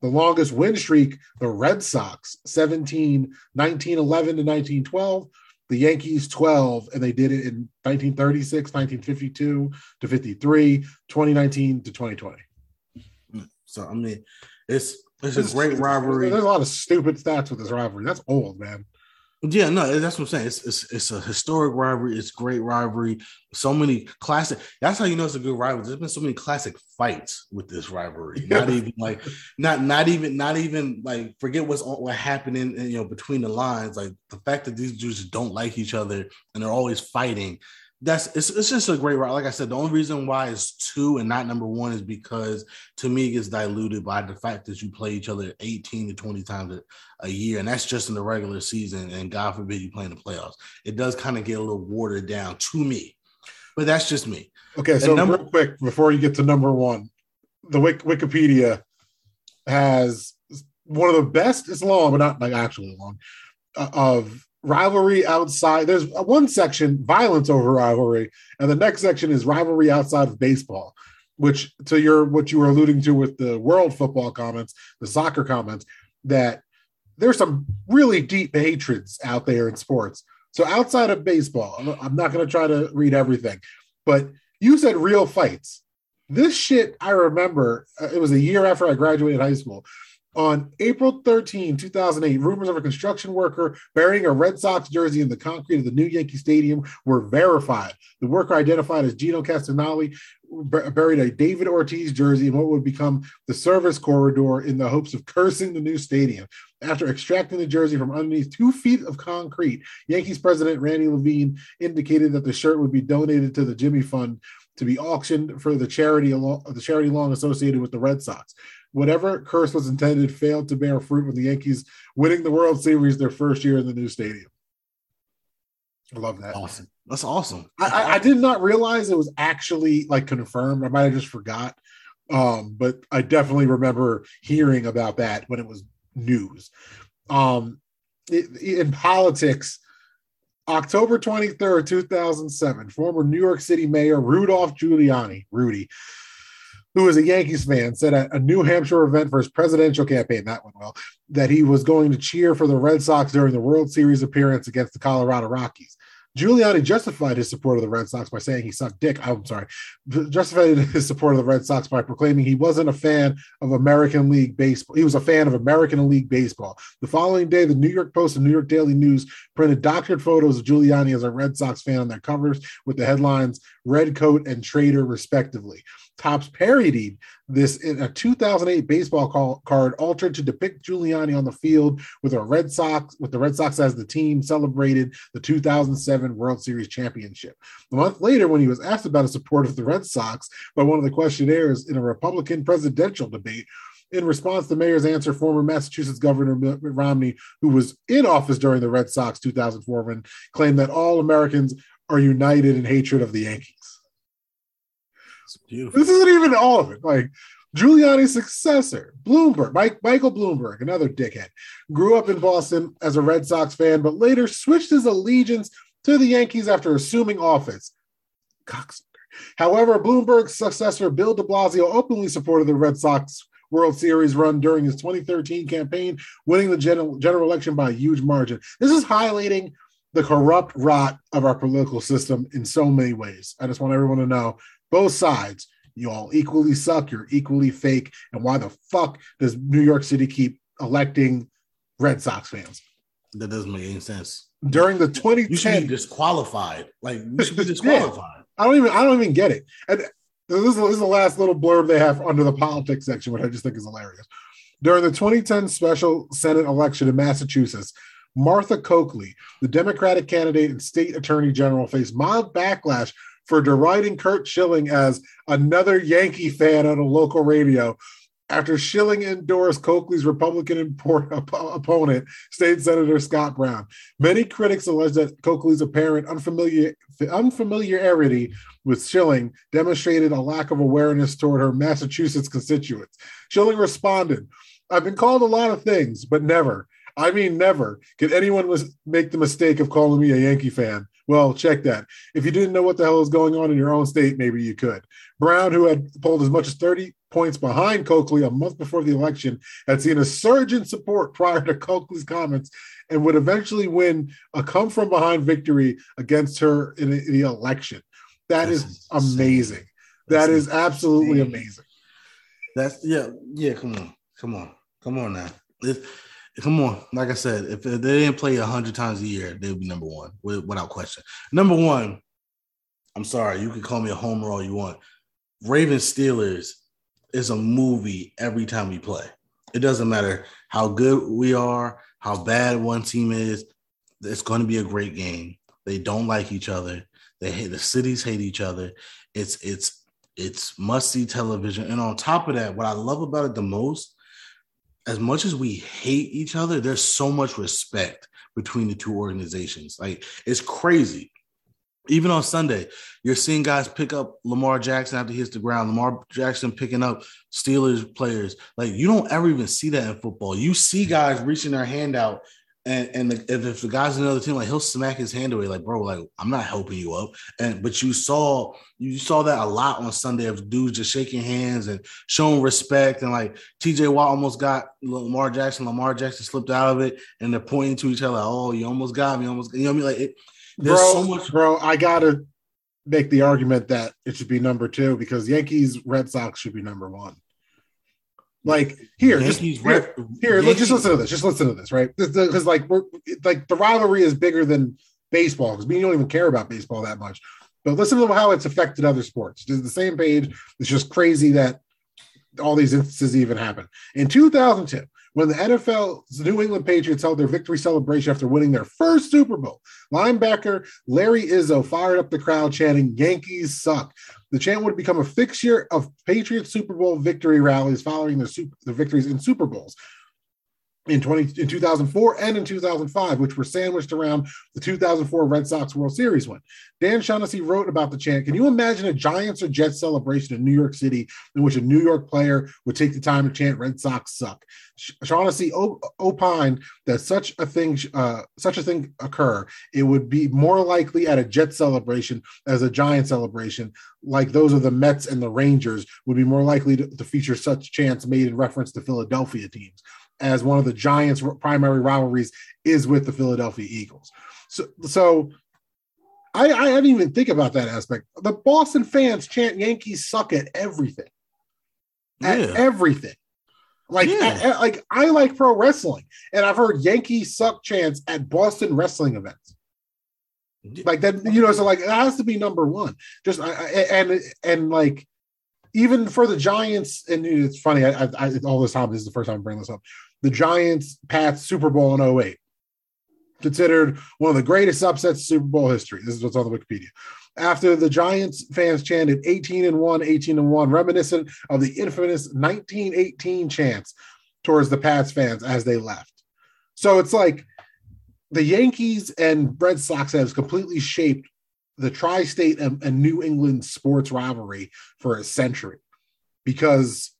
The longest win streak, the Red Sox, 17, 1911 to 1912. The Yankees 12, and they did it in 1936, 1952 to 53, 2019 to 2020.
so I mean, it's it's a great rivalry.
There's a lot of stupid stats with this rivalry. That's old, man.
Yeah, no, that's what I'm saying. It's, it's it's a historic rivalry. It's great rivalry. So many classic. That's how you know it's a good rivalry. There's been so many classic fights with this rivalry. Not even like, not not even not even like forget what's what in, you know between the lines. Like the fact that these dudes don't like each other and they're always fighting. That's it's, it's just a great rivalry. Like I said, the only reason why it's two and not number one is because to me it gets diluted by the fact that you play each other 18 to 20 times a, a year, and that's just in the regular season. And God forbid you play in the playoffs. It does kind of get a little watered down to me, but that's just me.
Okay, so
number-
real quick before you get to number one, the Wik- Wikipedia has one of the best. It's long, but not like actually long. uh, Of rivalry outside. There's one section violence over rivalry, and the next section is rivalry outside of baseball. Which to your what you were alluding to with the world football comments, the soccer comments, that there's some really deep hatreds out there in sports. So outside of baseball, I'm- not going to try to read everything, but you said real fights. This shit, I remember, uh, it was a year after I graduated high school. On April 13, 2008, rumors of a construction worker burying a Red Sox jersey in the concrete of the new Yankee Stadium were verified. The worker, identified as Gino Castignoli, bur- buried a David Ortiz jersey in what would become the service corridor in the hopes of cursing the new stadium. After extracting the jersey from underneath two feet of concrete, Yankees president Randy Levine indicated that the shirt would be donated to the Jimmy Fund to be auctioned for the charity along the charity long associated with the Red Sox. Whatever curse was intended failed to bear fruit with the Yankees winning the World Series their first year in the new stadium. I love that.
Awesome. That's awesome.
I, I, I did not realize it was actually like confirmed. I might have just forgot Um, but I definitely remember hearing about that when it was news. Um, it- in politics, October 23rd, 2007, former New York City Mayor Rudolph Giuliani, Rudy, who is a Yankees fan, said at a New Hampshire event for his presidential campaign, that went well, that he was going to cheer for the Red Sox during the World Series appearance against the Colorado Rockies. Giuliani justified his support of the Red Sox by saying he sucked dick. I'm sorry, justified his support of the Red Sox by proclaiming he wasn't a fan of American League Baseball. He was a fan of American League Baseball. The following day, the New York Post and New York Daily News printed doctored photos of Giuliani as a Red Sox fan on their covers with the headlines Red Coat and Traitor, respectively. Topps parodied this in a 2008 baseball call, card altered to depict Giuliani on the field with a Red Sox with the Red Sox as the team celebrated the 2007 World Series championship. A month later, when he was asked about his support of the Red Sox by one of the questionnaires in a Republican presidential debate, in response, the mayor's answer, former Massachusetts Governor Mitt Romney, who was in office during the Red Sox 2004 run, claimed that all Americans are united in hatred of the Yankees.
Beautiful.
This isn't even all of it. Like Giuliani's successor, Bloomberg, Mike, Michael Bloomberg, another dickhead, grew up in Boston as a Red Sox fan, but later switched his allegiance to the Yankees after assuming office. Cocksucker. However, Bloomberg's successor, Bill de Blasio, openly supported the Red Sox World Series run during his 2013 campaign, winning the general, general election by a huge margin. This is highlighting the corrupt rot of our political system in so many ways. I just want everyone to know both sides, you all equally suck, you're equally fake. And why the fuck does New York City keep electing Red Sox fans?
That doesn't make any sense.
During the
You should be
2010
disqualified. Like you should be
Yeah.
disqualified.
I don't even I don't even get it. And this is, this is the last little blurb they have under the politics section, which I just think is hilarious. During the 2010 special Senate election in Massachusetts, Martha Coakley, the Democratic candidate and state attorney general, faced mild backlash for deriding Curt Schilling as another Yankee fan on a local radio after Schilling endorsed Coakley's Republican import, op- opponent, State Senator Scott Brown. Many critics allege that Coakley's apparent unfamiliar, unfamiliarity with Schilling demonstrated a lack of awareness toward her Massachusetts constituents. Schilling responded, I've been called a lot of things, but never, I mean, never, could anyone make the mistake of calling me a Yankee fan. Well, check that. If you didn't know what the hell is going on in your own state, maybe you could. Brown, who had polled as much as 30 points behind Coakley a month before the election, had seen a surge in support prior to Coakley's comments and would eventually win a come from behind victory against her in the- the election. That
That's
is amazing.
That's
That is absolutely amazing.
That's yeah, yeah. Come on, come on, come on now. It, come on. Like I said, if they didn't play hundred times a year, they would be number one without question. Number one. I'm sorry, you can call me a homer all you want. Ravens Steelers is a movie every time we play. It doesn't matter how good we are, how bad one team is. It's going to be a great game. They don't like each other. They hate the cities hate each other. It's it's it's must see television. And on top of that, what I love about it the most, as much as we hate each other, there's so much respect between the two organizations. Like it's crazy. Even on Sunday, you're seeing guys pick up Lamar Jackson after he hits the ground. Lamar Jackson picking up Steelers players. Like you don't ever even see that in football. You see guys reaching their hand out, and and the, if, if the guy's in another team, like he'll smack his hand away. Like bro, like I'm not helping you up. And but you saw you saw that a lot on Sunday of dudes just shaking hands and showing respect. And like TJ Watt almost got Lamar Jackson. Lamar Jackson slipped out of it, and they're pointing to each other. Oh, you almost got me. Almost. You know what I mean? Like it. There's
bro,
so much.
bro, I gotta make the argument that it should be number two because Yankees Red Sox should be number one. Like here, just here, here just listen to this. Just listen to this, right? Because like we're like the rivalry is bigger than baseball because we don't even care about baseball that much. But listen to how it's affected other sports. It's the same page. It's just crazy that all these instances even happen. In 2002, when the NFL's New England Patriots held their victory celebration after winning their first Super Bowl, linebacker Larry Izzo fired up the crowd chanting, Yankees suck. The chant would become a fixture of Patriots Super Bowl victory rallies following the, super, victories in Super Bowls. In 20 in 2004 and in 2005, which were sandwiched around the 2004 Red Sox World Series win. Dan Shaughnessy wrote about the chant. Can you imagine a Giants or Jets celebration in New York City in which a New York player would take the time to chant "Red Sox suck"? Shaughnessy opined that such a thing, uh, such a thing occur, it would be more likely at a Jet celebration as a Giant celebration, like those of the Mets and the Rangers would be more likely to, to feature such chants made in reference to Philadelphia teams as one of the Giants' primary rivalries is with the Philadelphia Eagles. So, so I, I didn't even think about that aspect. The Boston fans chant Yankees suck at everything. At yeah. everything. Like, yeah. at, like I like pro wrestling, and I've heard Yankees suck chants at Boston wrestling events. Like that, you know. So like, it has to be number one. Just and and like even for the Giants, and it's funny. I, I, all this time, this is the first time I'm bringing this up the Giants Pats Super Bowl in 08. Considered one of the greatest upsets Super Bowl history. This is what's on the Wikipedia. After the Giants fans chanted 18 and 1, 18 and 1, reminiscent of the infamous 1918 chants towards the Pats fans as they left. So it's like the Yankees and Red Sox has completely shaped the tri state and, and New England sports rivalry for a century because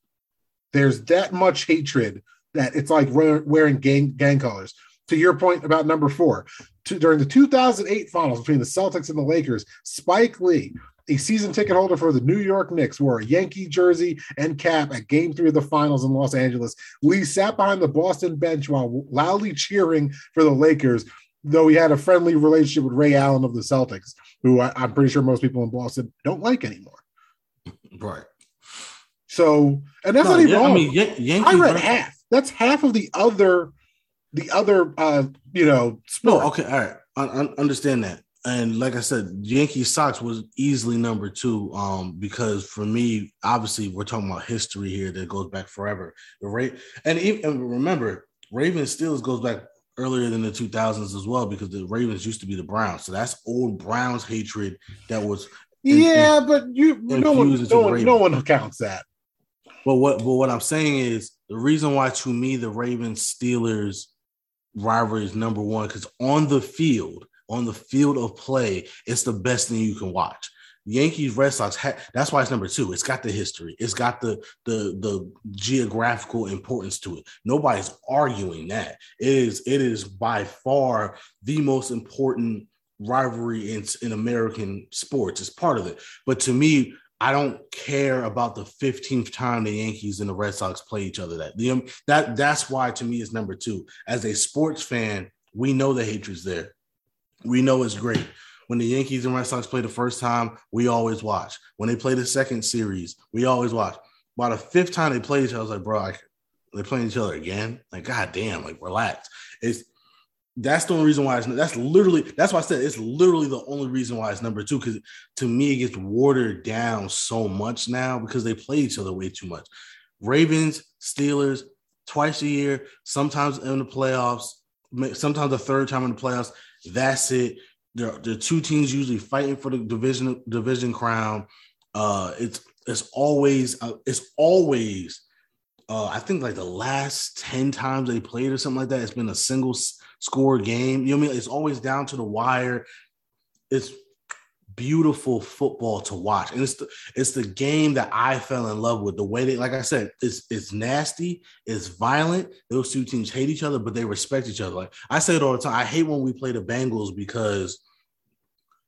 there's that much hatred that it's like wearing gang gang colors. To your point about number four, to, during the 2008 finals between the Celtics and the Lakers, Spike Lee, a season ticket holder for the New York Knicks, wore a Yankee jersey and cap at Game Three of the Finals in Los Angeles. Lee sat behind the Boston bench while loudly cheering for the Lakers, though he had a friendly relationship with Ray Allen of the Celtics, who I, I'm pretty sure most people in Boston don't like anymore.
Right.
So, and that's no, not even yeah, wrong. I mean, Yankees I read half. That's half of the other, the other, uh, you know,
sport. No, okay, all right, I, I understand that. And like I said, Yankee Sox was easily number two. Um, because for me, obviously, we're talking about history here that goes back forever. right? and even and remember, Ravens Steelers goes back earlier than the 2000s as well because the Ravens used to be the Browns. So that's old Browns hatred that was.
Yeah, in, but you no one, no one, no one counts that.
But what but what I'm saying is the reason why to me the Ravens Steelers rivalry is number one because on the field, on the field of play, it's the best thing you can watch. Yankees Red Sox ha- that's why it's number two. It's got the history. It's got the the the geographical importance to it. Nobody's arguing that. It is it is by far the most important rivalry in, in American sports. It's part of it. But to me, I don't care about the 15th time the Yankees and the Red Sox play each other. That that that's why to me is number two. As a sports fan, we know the hatred's there. We know it's great. When the Yankees and Red Sox play the first time, we always watch. When they play the second series, we always watch. By the fifth time they play each other, I was like, bro, I, they're playing each other again. Like, god damn, like relax. It's that's the only reason why it's that's literally that's why I said it's literally the only reason why it's number two because to me it gets watered down so much now because they play each other way too much. Ravens, Steelers, twice a year, sometimes in the playoffs, sometimes the third time in the playoffs. That's it. The the two teams usually fighting for the division division crown. Uh, it's it's always uh, it's always uh, I think like the last 10 times they played or something like that, it's been a single score game. You know what I mean? It's always down to the wire. It's beautiful football to watch. And it's the it's the game that I fell in love with. The way they, like I said, it's it's nasty, it's violent. Those two teams hate each other, but they respect each other. Like I say it all the time. I hate when we play the Bengals because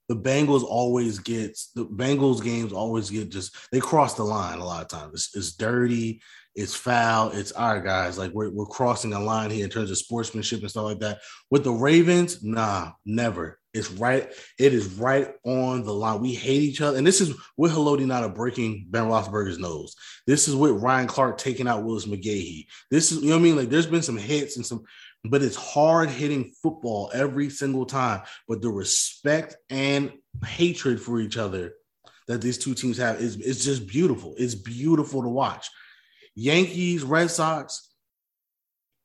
the Bengals always gets the Bengals games always get just they cross the line a lot of times. It's, it's dirty it's foul. It's right, guys. Like we're, we're crossing a line here in terms of sportsmanship and stuff like that. With the Ravens, nah, never. It's right. It is right on the line. We hate each other, and this is with Haloti Ngata breaking Ben Roethlisberger's nose. This is with Ryan Clark taking out Willis McGahee. This is you know what I mean. Like there's been some hits and some, but it's hard hitting football every single time. But the respect and hatred for each other that these two teams have is is just beautiful. It's beautiful to watch. Yankees, Red Sox,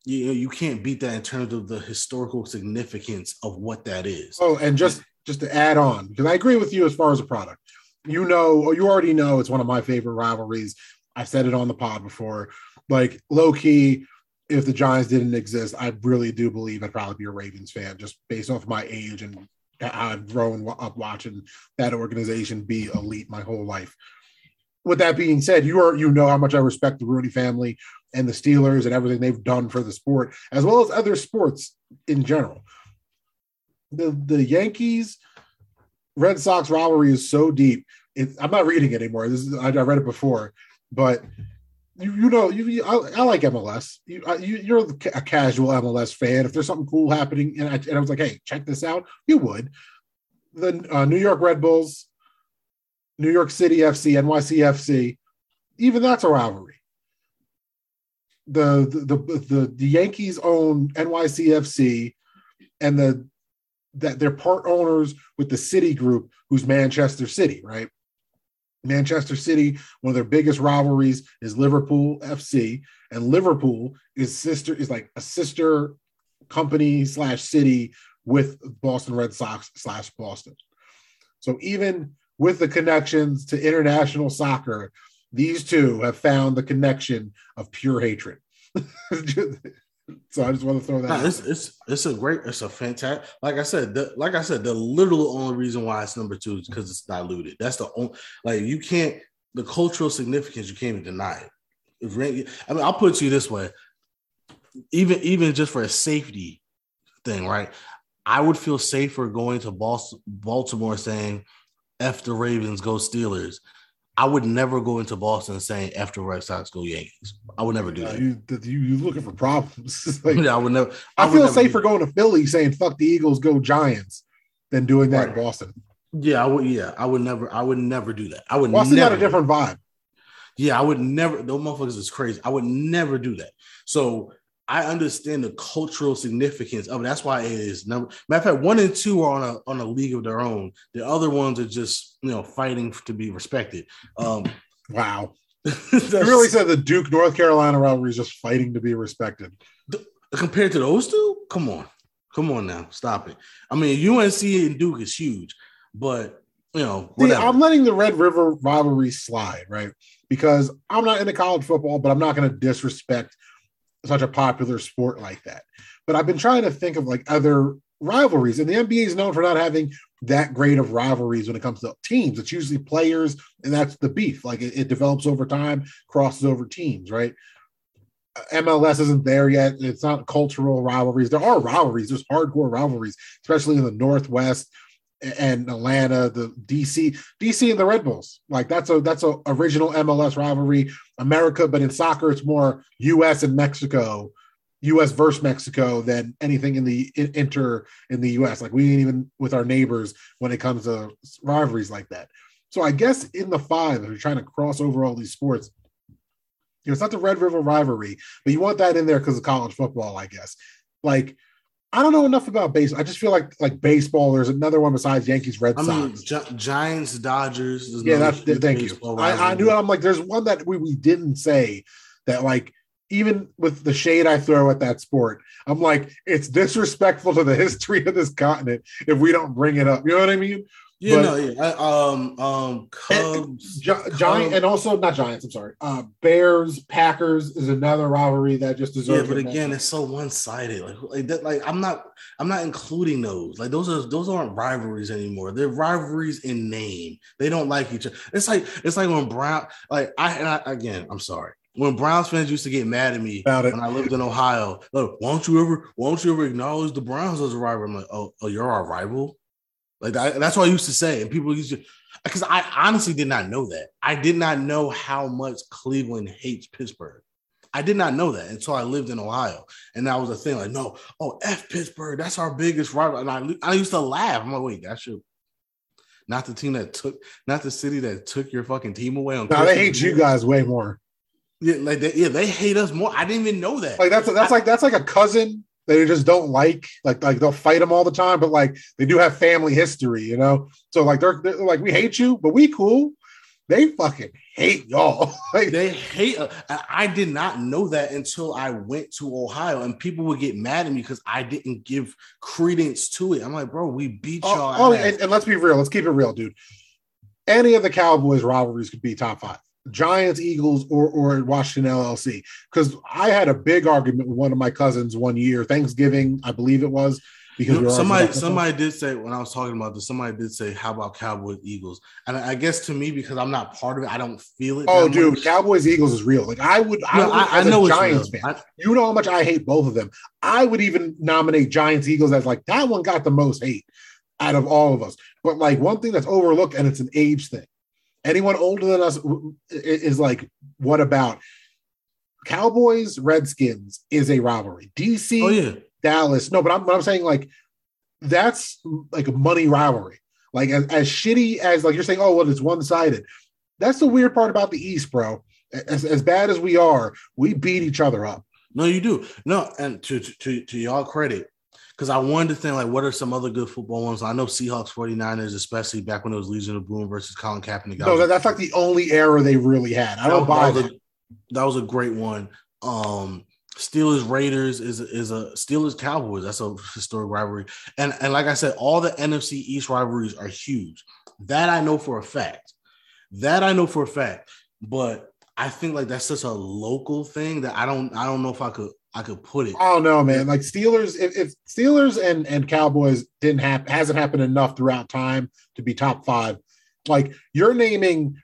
you you can't beat that in terms of the historical significance of what that is.
Oh, and just just to add on, because I agree with you as far as a product. You know, or you already know it's one of my favorite rivalries. I've said it on the pod before. Like low key, if the Giants didn't exist, I really do believe I'd probably be a Ravens fan just based off my age and I've grown up watching that organization be elite my whole life. With that being said, you are you know how much I respect the Rooney family and the Steelers and everything they've done for the sport, as well as other sports in general. The the Yankees Red Sox rivalry is so deep. It's, I'm not reading it anymore. This is, I, I read it before, but you, you know, you, you I, I, like MLS. You, you, are a casual MLS fan. If there's something cool happening, and I, and I was like, hey, check this out, you would. The uh, New York Red Bulls, New York City FC, NYCFC, even that's a rivalry. The the the, the, the Yankees own NYCFC, and the that they're part owners with the City Group, who's Manchester City, right? Manchester City, one of their biggest rivalries is Liverpool FC, and Liverpool is sister is like a sister company slash city with Boston Red Sox slash Boston. So even with the connections to international soccer, these two have found the connection of pure hatred. so I just want to throw that.
Nah, it's, it's it's a great, it's a fantastic. Like I said, the, like I said, the literal only reason why it's number two is because it's diluted. That's the only like you can't the cultural significance you can't even deny it. If, I mean, I'll put it to you this way: even even just for a safety thing, right? I would feel safer going to Baltimore saying "F the Ravens, go Steelers," I would never go into Boston saying after Red Sox go Yankees. I would never do that.
You, you, you looking for problems?
like, yeah, I would never. I,
I feel safer going to Philly saying "fuck the Eagles, go Giants" than doing that right. in Boston.
Yeah, I would. Yeah, I would never. I would never do that. I would.
Boston
never,
got a different vibe.
Yeah, I would never. Those motherfuckers is crazy. I would never do that. So I understand the cultural significance of it. That's why it is number. Matter of fact, one and two are on a on a league of their own. The other ones are just you know fighting to be respected. Um,
wow, you really said the Duke North Carolina rivalry is just fighting to be respected.
Compared to those two, come on, come on now, stop it. I mean, UNC and Duke is huge, but you know,
See, I'm letting the Red River rivalry slide, right? Because I'm not into college football, but I'm not going to disrespect such a popular sport like that. But I've been trying to think of like other rivalries, and the NBA is known for not having that great of rivalries when it comes to teams. It's usually players, and that's the beef. Like it, it develops over time, crosses over teams, right? MLS isn't there yet. It's not cultural rivalries. There are rivalries. There's hardcore rivalries, especially in the Northwest and Atlanta, the DC, DC and the Red Bulls. Like that's a that's a original MLS rivalry. America, but in soccer, it's more US and Mexico, US versus Mexico than anything in the in, inter in the US. Like we ain't even with our neighbors when it comes to rivalries like that. So I guess in the five, if you're trying to cross over all these sports, you know, it's not the Red River rivalry, but you want that in there because of college football, I guess. Like I don't know enough about baseball. I just feel like like baseball. There's another one besides Yankees, Red Sox. Mean,
Gi- Giants, Dodgers.
Yeah, that's thank you. I, I, knew. I'm like, there's one that we, we didn't say that like even with the shade I throw at that sport, I'm like, it's disrespectful to the history of this continent if we don't bring it up. You know what I mean?
Yeah, but, no, yeah. Um, um, Cubs,
and, Giant, and also not Giants. I'm sorry. Uh, Bears, Packers is another rivalry that just deserves.
Yeah, but again, it's so one sided. Like, like that. Like, I'm not. I'm not including those. Like, those are those aren't rivalries anymore. They're rivalries in name. They don't like each other. It's like it's like when Brown. Like, I, I again, I'm sorry when Browns fans used to get mad at me
About it.
when I lived in Ohio, look, won't you ever, won't you ever acknowledge the Browns as a rival? I'm like, oh, oh you're our rival. Like that, that's what I used to say, and people used to because I honestly did not know that. I did not know how much Cleveland hates Pittsburgh. I did not know that until I lived in Ohio, and that was a thing. Like, no, oh, f Pittsburgh, that's our biggest rival. And I, I used to laugh. I'm like, wait, that's your, not the team that took, not the city that took your fucking team away. On
no, they hate you guys way more.
Yeah, like they, yeah, they hate us more. I didn't even know that.
Like that's that's I, like that's like a cousin they just don't like like like they'll fight them all the time but like they do have family history you know? So like they're, they're like we hate you but we cool. They fucking hate y'all.
Like they hate uh, i did not know that until i went to ohio and people would get mad at me because i didn't give credence to it. I'm like bro we beat oh, y'all
oh, and, and let's be real let's keep it real dude. Any of the cowboys rivalries could be top five Giants, Eagles, or or Washington LLC. Because I had a big argument with one of my cousins one year, Thanksgiving, I believe it was. Because
You know, somebody somebody did say when I was talking about this, somebody did say, "How about Cowboys Eagles?" And I guess to me, because I'm not part of it, I don't feel it.
Oh, dude,
much.
Cowboys Eagles is real. Like I would, I, would
I, I know
Giants fan.
I-
You know how much I hate both of them. I would even nominate Giants Eagles as like that one got the most hate out of all of us. But like one thing that's overlooked, and it's an age thing. Anyone older than us is like, what about Cowboys Redskins is a rivalry. DC
oh yeah,
Dallas. No, but I'm, but I'm saying like that's like a money rivalry. Like as, as shitty as like you're saying, oh well, it's one sided. That's the weird part about the East, bro. As, as bad as we are, we beat each other up.
no, you do no, and to to to, to y'all credit. Because I wanted to think like, what are some other good football ones? I know Seahawks 49ers, especially back when it was Legion of Boom versus Colin Kaepernick.
No, that, that's like the only era they really had. I don't
that,
buy
was
that.
a, that was a great one. Um, Steelers Raiders is is a Steelers Cowboys. That's a historic rivalry. And and like I said, all the NFC East rivalries are huge. That I know for a fact. That I know for a fact. But I think like that's such a local thing that I don't I don't know if I could I could put it.
I don't know, man. Like Steelers, if, if Steelers and and Cowboys didn't happen, hasn't happened enough throughout time to be top five. Like you're naming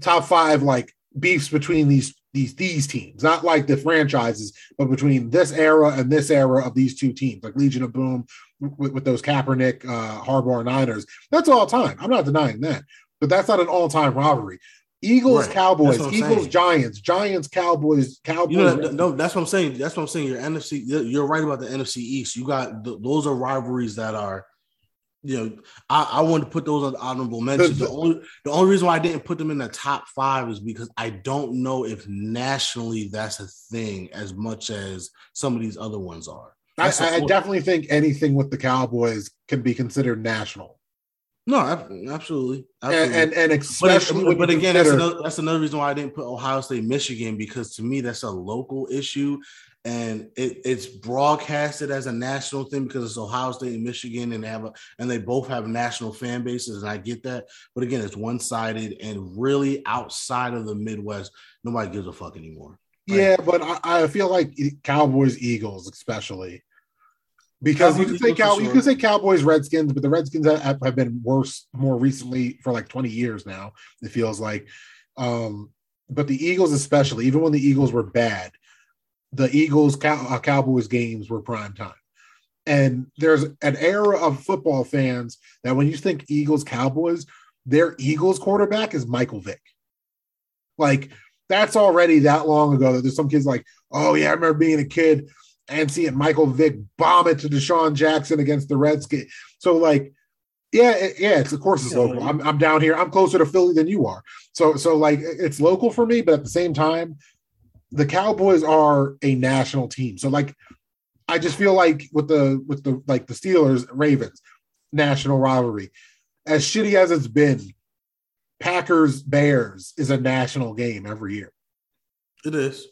top five like beefs between these these these teams, not like the franchises, but between this era and this era of these two teams, like Legion of Boom with, with those Kaepernick, uh, Harbaugh Niners. That's all time. I'm not denying that, but that's not an all time rivalry. Eagles,
Right.
Cowboys,
That's what I'm
Eagles,
saying.
Giants, Giants, Cowboys, Cowboys.
You know, no, that's what I'm saying. That's what I'm saying. Your NFC, you're- right about the NFC East. You got th- those are rivalries that are, you know, I, I wanted to put those on honorable mentions. The only the only reason why I didn't put them in the top five is because I don't know if nationally that's a thing as much as some of these other ones are.
I,
That's the
I definitely think anything with the Cowboys can be considered national,
No, ab- absolutely,
and and, and especially
but, but again, that's another, that's another reason why I didn't put Ohio State, Michigan, because to me that's a local issue, and it, it's broadcasted as a national thing because it's Ohio State and Michigan, and they have a, and they both have national fan bases, and I get that. But again, it's one sided, and really outside of the Midwest, nobody gives a fuck anymore.
yeah, but I, I feel like Cowboys, Eagles, especially because you can say Cow, you can say Cowboys, Redskins, but the Redskins have, have been worse more recently for like twenty years now. It feels like, um, but the Eagles, especially, even when the Eagles were bad, the Eagles Cow, uh, Cowboys games were prime time. And there's an era of football fans that when you think Eagles Cowboys, their Eagles quarterback is Michael Vick. Like that's already that long ago that there's some kids like, oh yeah, I remember being a kid and seeing Michael Vick bomb it to DeSean Jackson against the Redskins. So like, yeah, it- yeah, it's of course it's local. I'm, I'm down here. I'm closer to Philly than you are. So so like it's local for me, but at the same time, the Cowboys are a national team. So like I just feel like with the with the like the Steelers, Ravens, national rivalry. As shitty as it's been, Packers, Bears is a national game every year.
It is.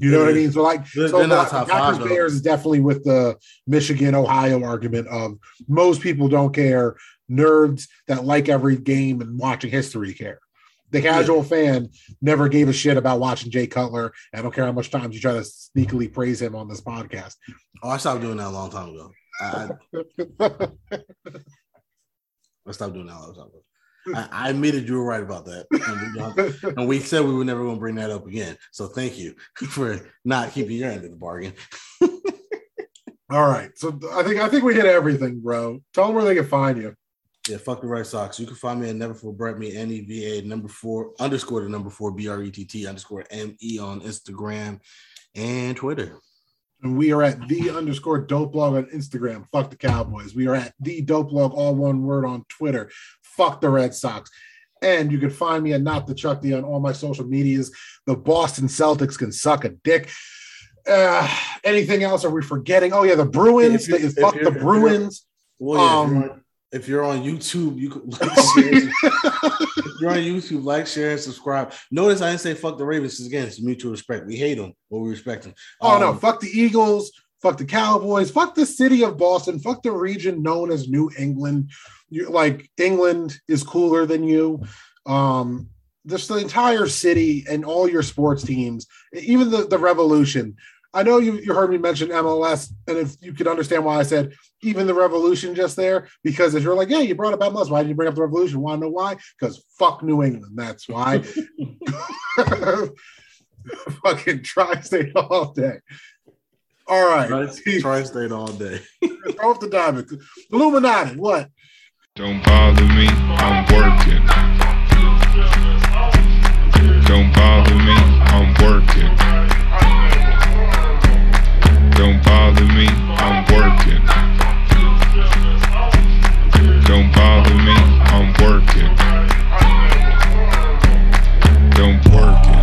You know what I mean? So like
They're-
so
not top
Packers
five.
Bears is definitely with the Michigan Ohio argument of most people don't care. Nerds that like every game and watching history care. The casual fan never gave a shit about watching Jay Cutler. I don't care how much times you try to sneakily praise him on this podcast.
Oh, I stopped doing that a long time ago. I, I, I stopped doing that a long time ago. I, I admitted you were right about that. And we, and we said we were never going to bring that up again. So thank you for not keeping your end of the bargain.
All right. So I think I think we hit everything, bro. Tell them where they can find you.
Yeah, fuck the Red Sox. You can find me at Never For Brett Me N E V A number four underscore the number four B R E T T underscore M E on Instagram and Twitter.
And we are at the underscore dope blog on Instagram. Fuck the Cowboys. We are at the dope blog, all one word on Twitter. Fuck the Red Sox. And you can find me at not the Chuck D on all my social medias. The Boston Celtics can suck a dick. Uh, anything else are we forgetting? Oh yeah, the Bruins.
You- if
fuck the Bruins.
Well, yeah,
Um,
if, you're on, if you're on YouTube, you can like, share, if you're on YouTube, like, share, and subscribe. Notice I didn't say fuck the Ravens again, it's mutual respect. We hate them, but we respect them.
Oh no,
Um,
fuck the Eagles, fuck the Cowboys, fuck the city of Boston, fuck the region known as New England. You like England is cooler than you. Um, just the entire city and all your sports teams, even the, the revolution. I know you, you heard me mention MLS, and if you could understand why I said even the revolution just there, because if you're like, yeah, you brought up MLS, why did you bring up the revolution? Want to know why? Because fuck New England. That's why. Fucking tri-state all day. All right.
Tri state all day.
Throw off the diamond. Illuminati, what?
Don't bother me, I'm working. Don't bother me, I'm working. Don't bother me, I'm working. Don't bother me, I'm working. Don't work it.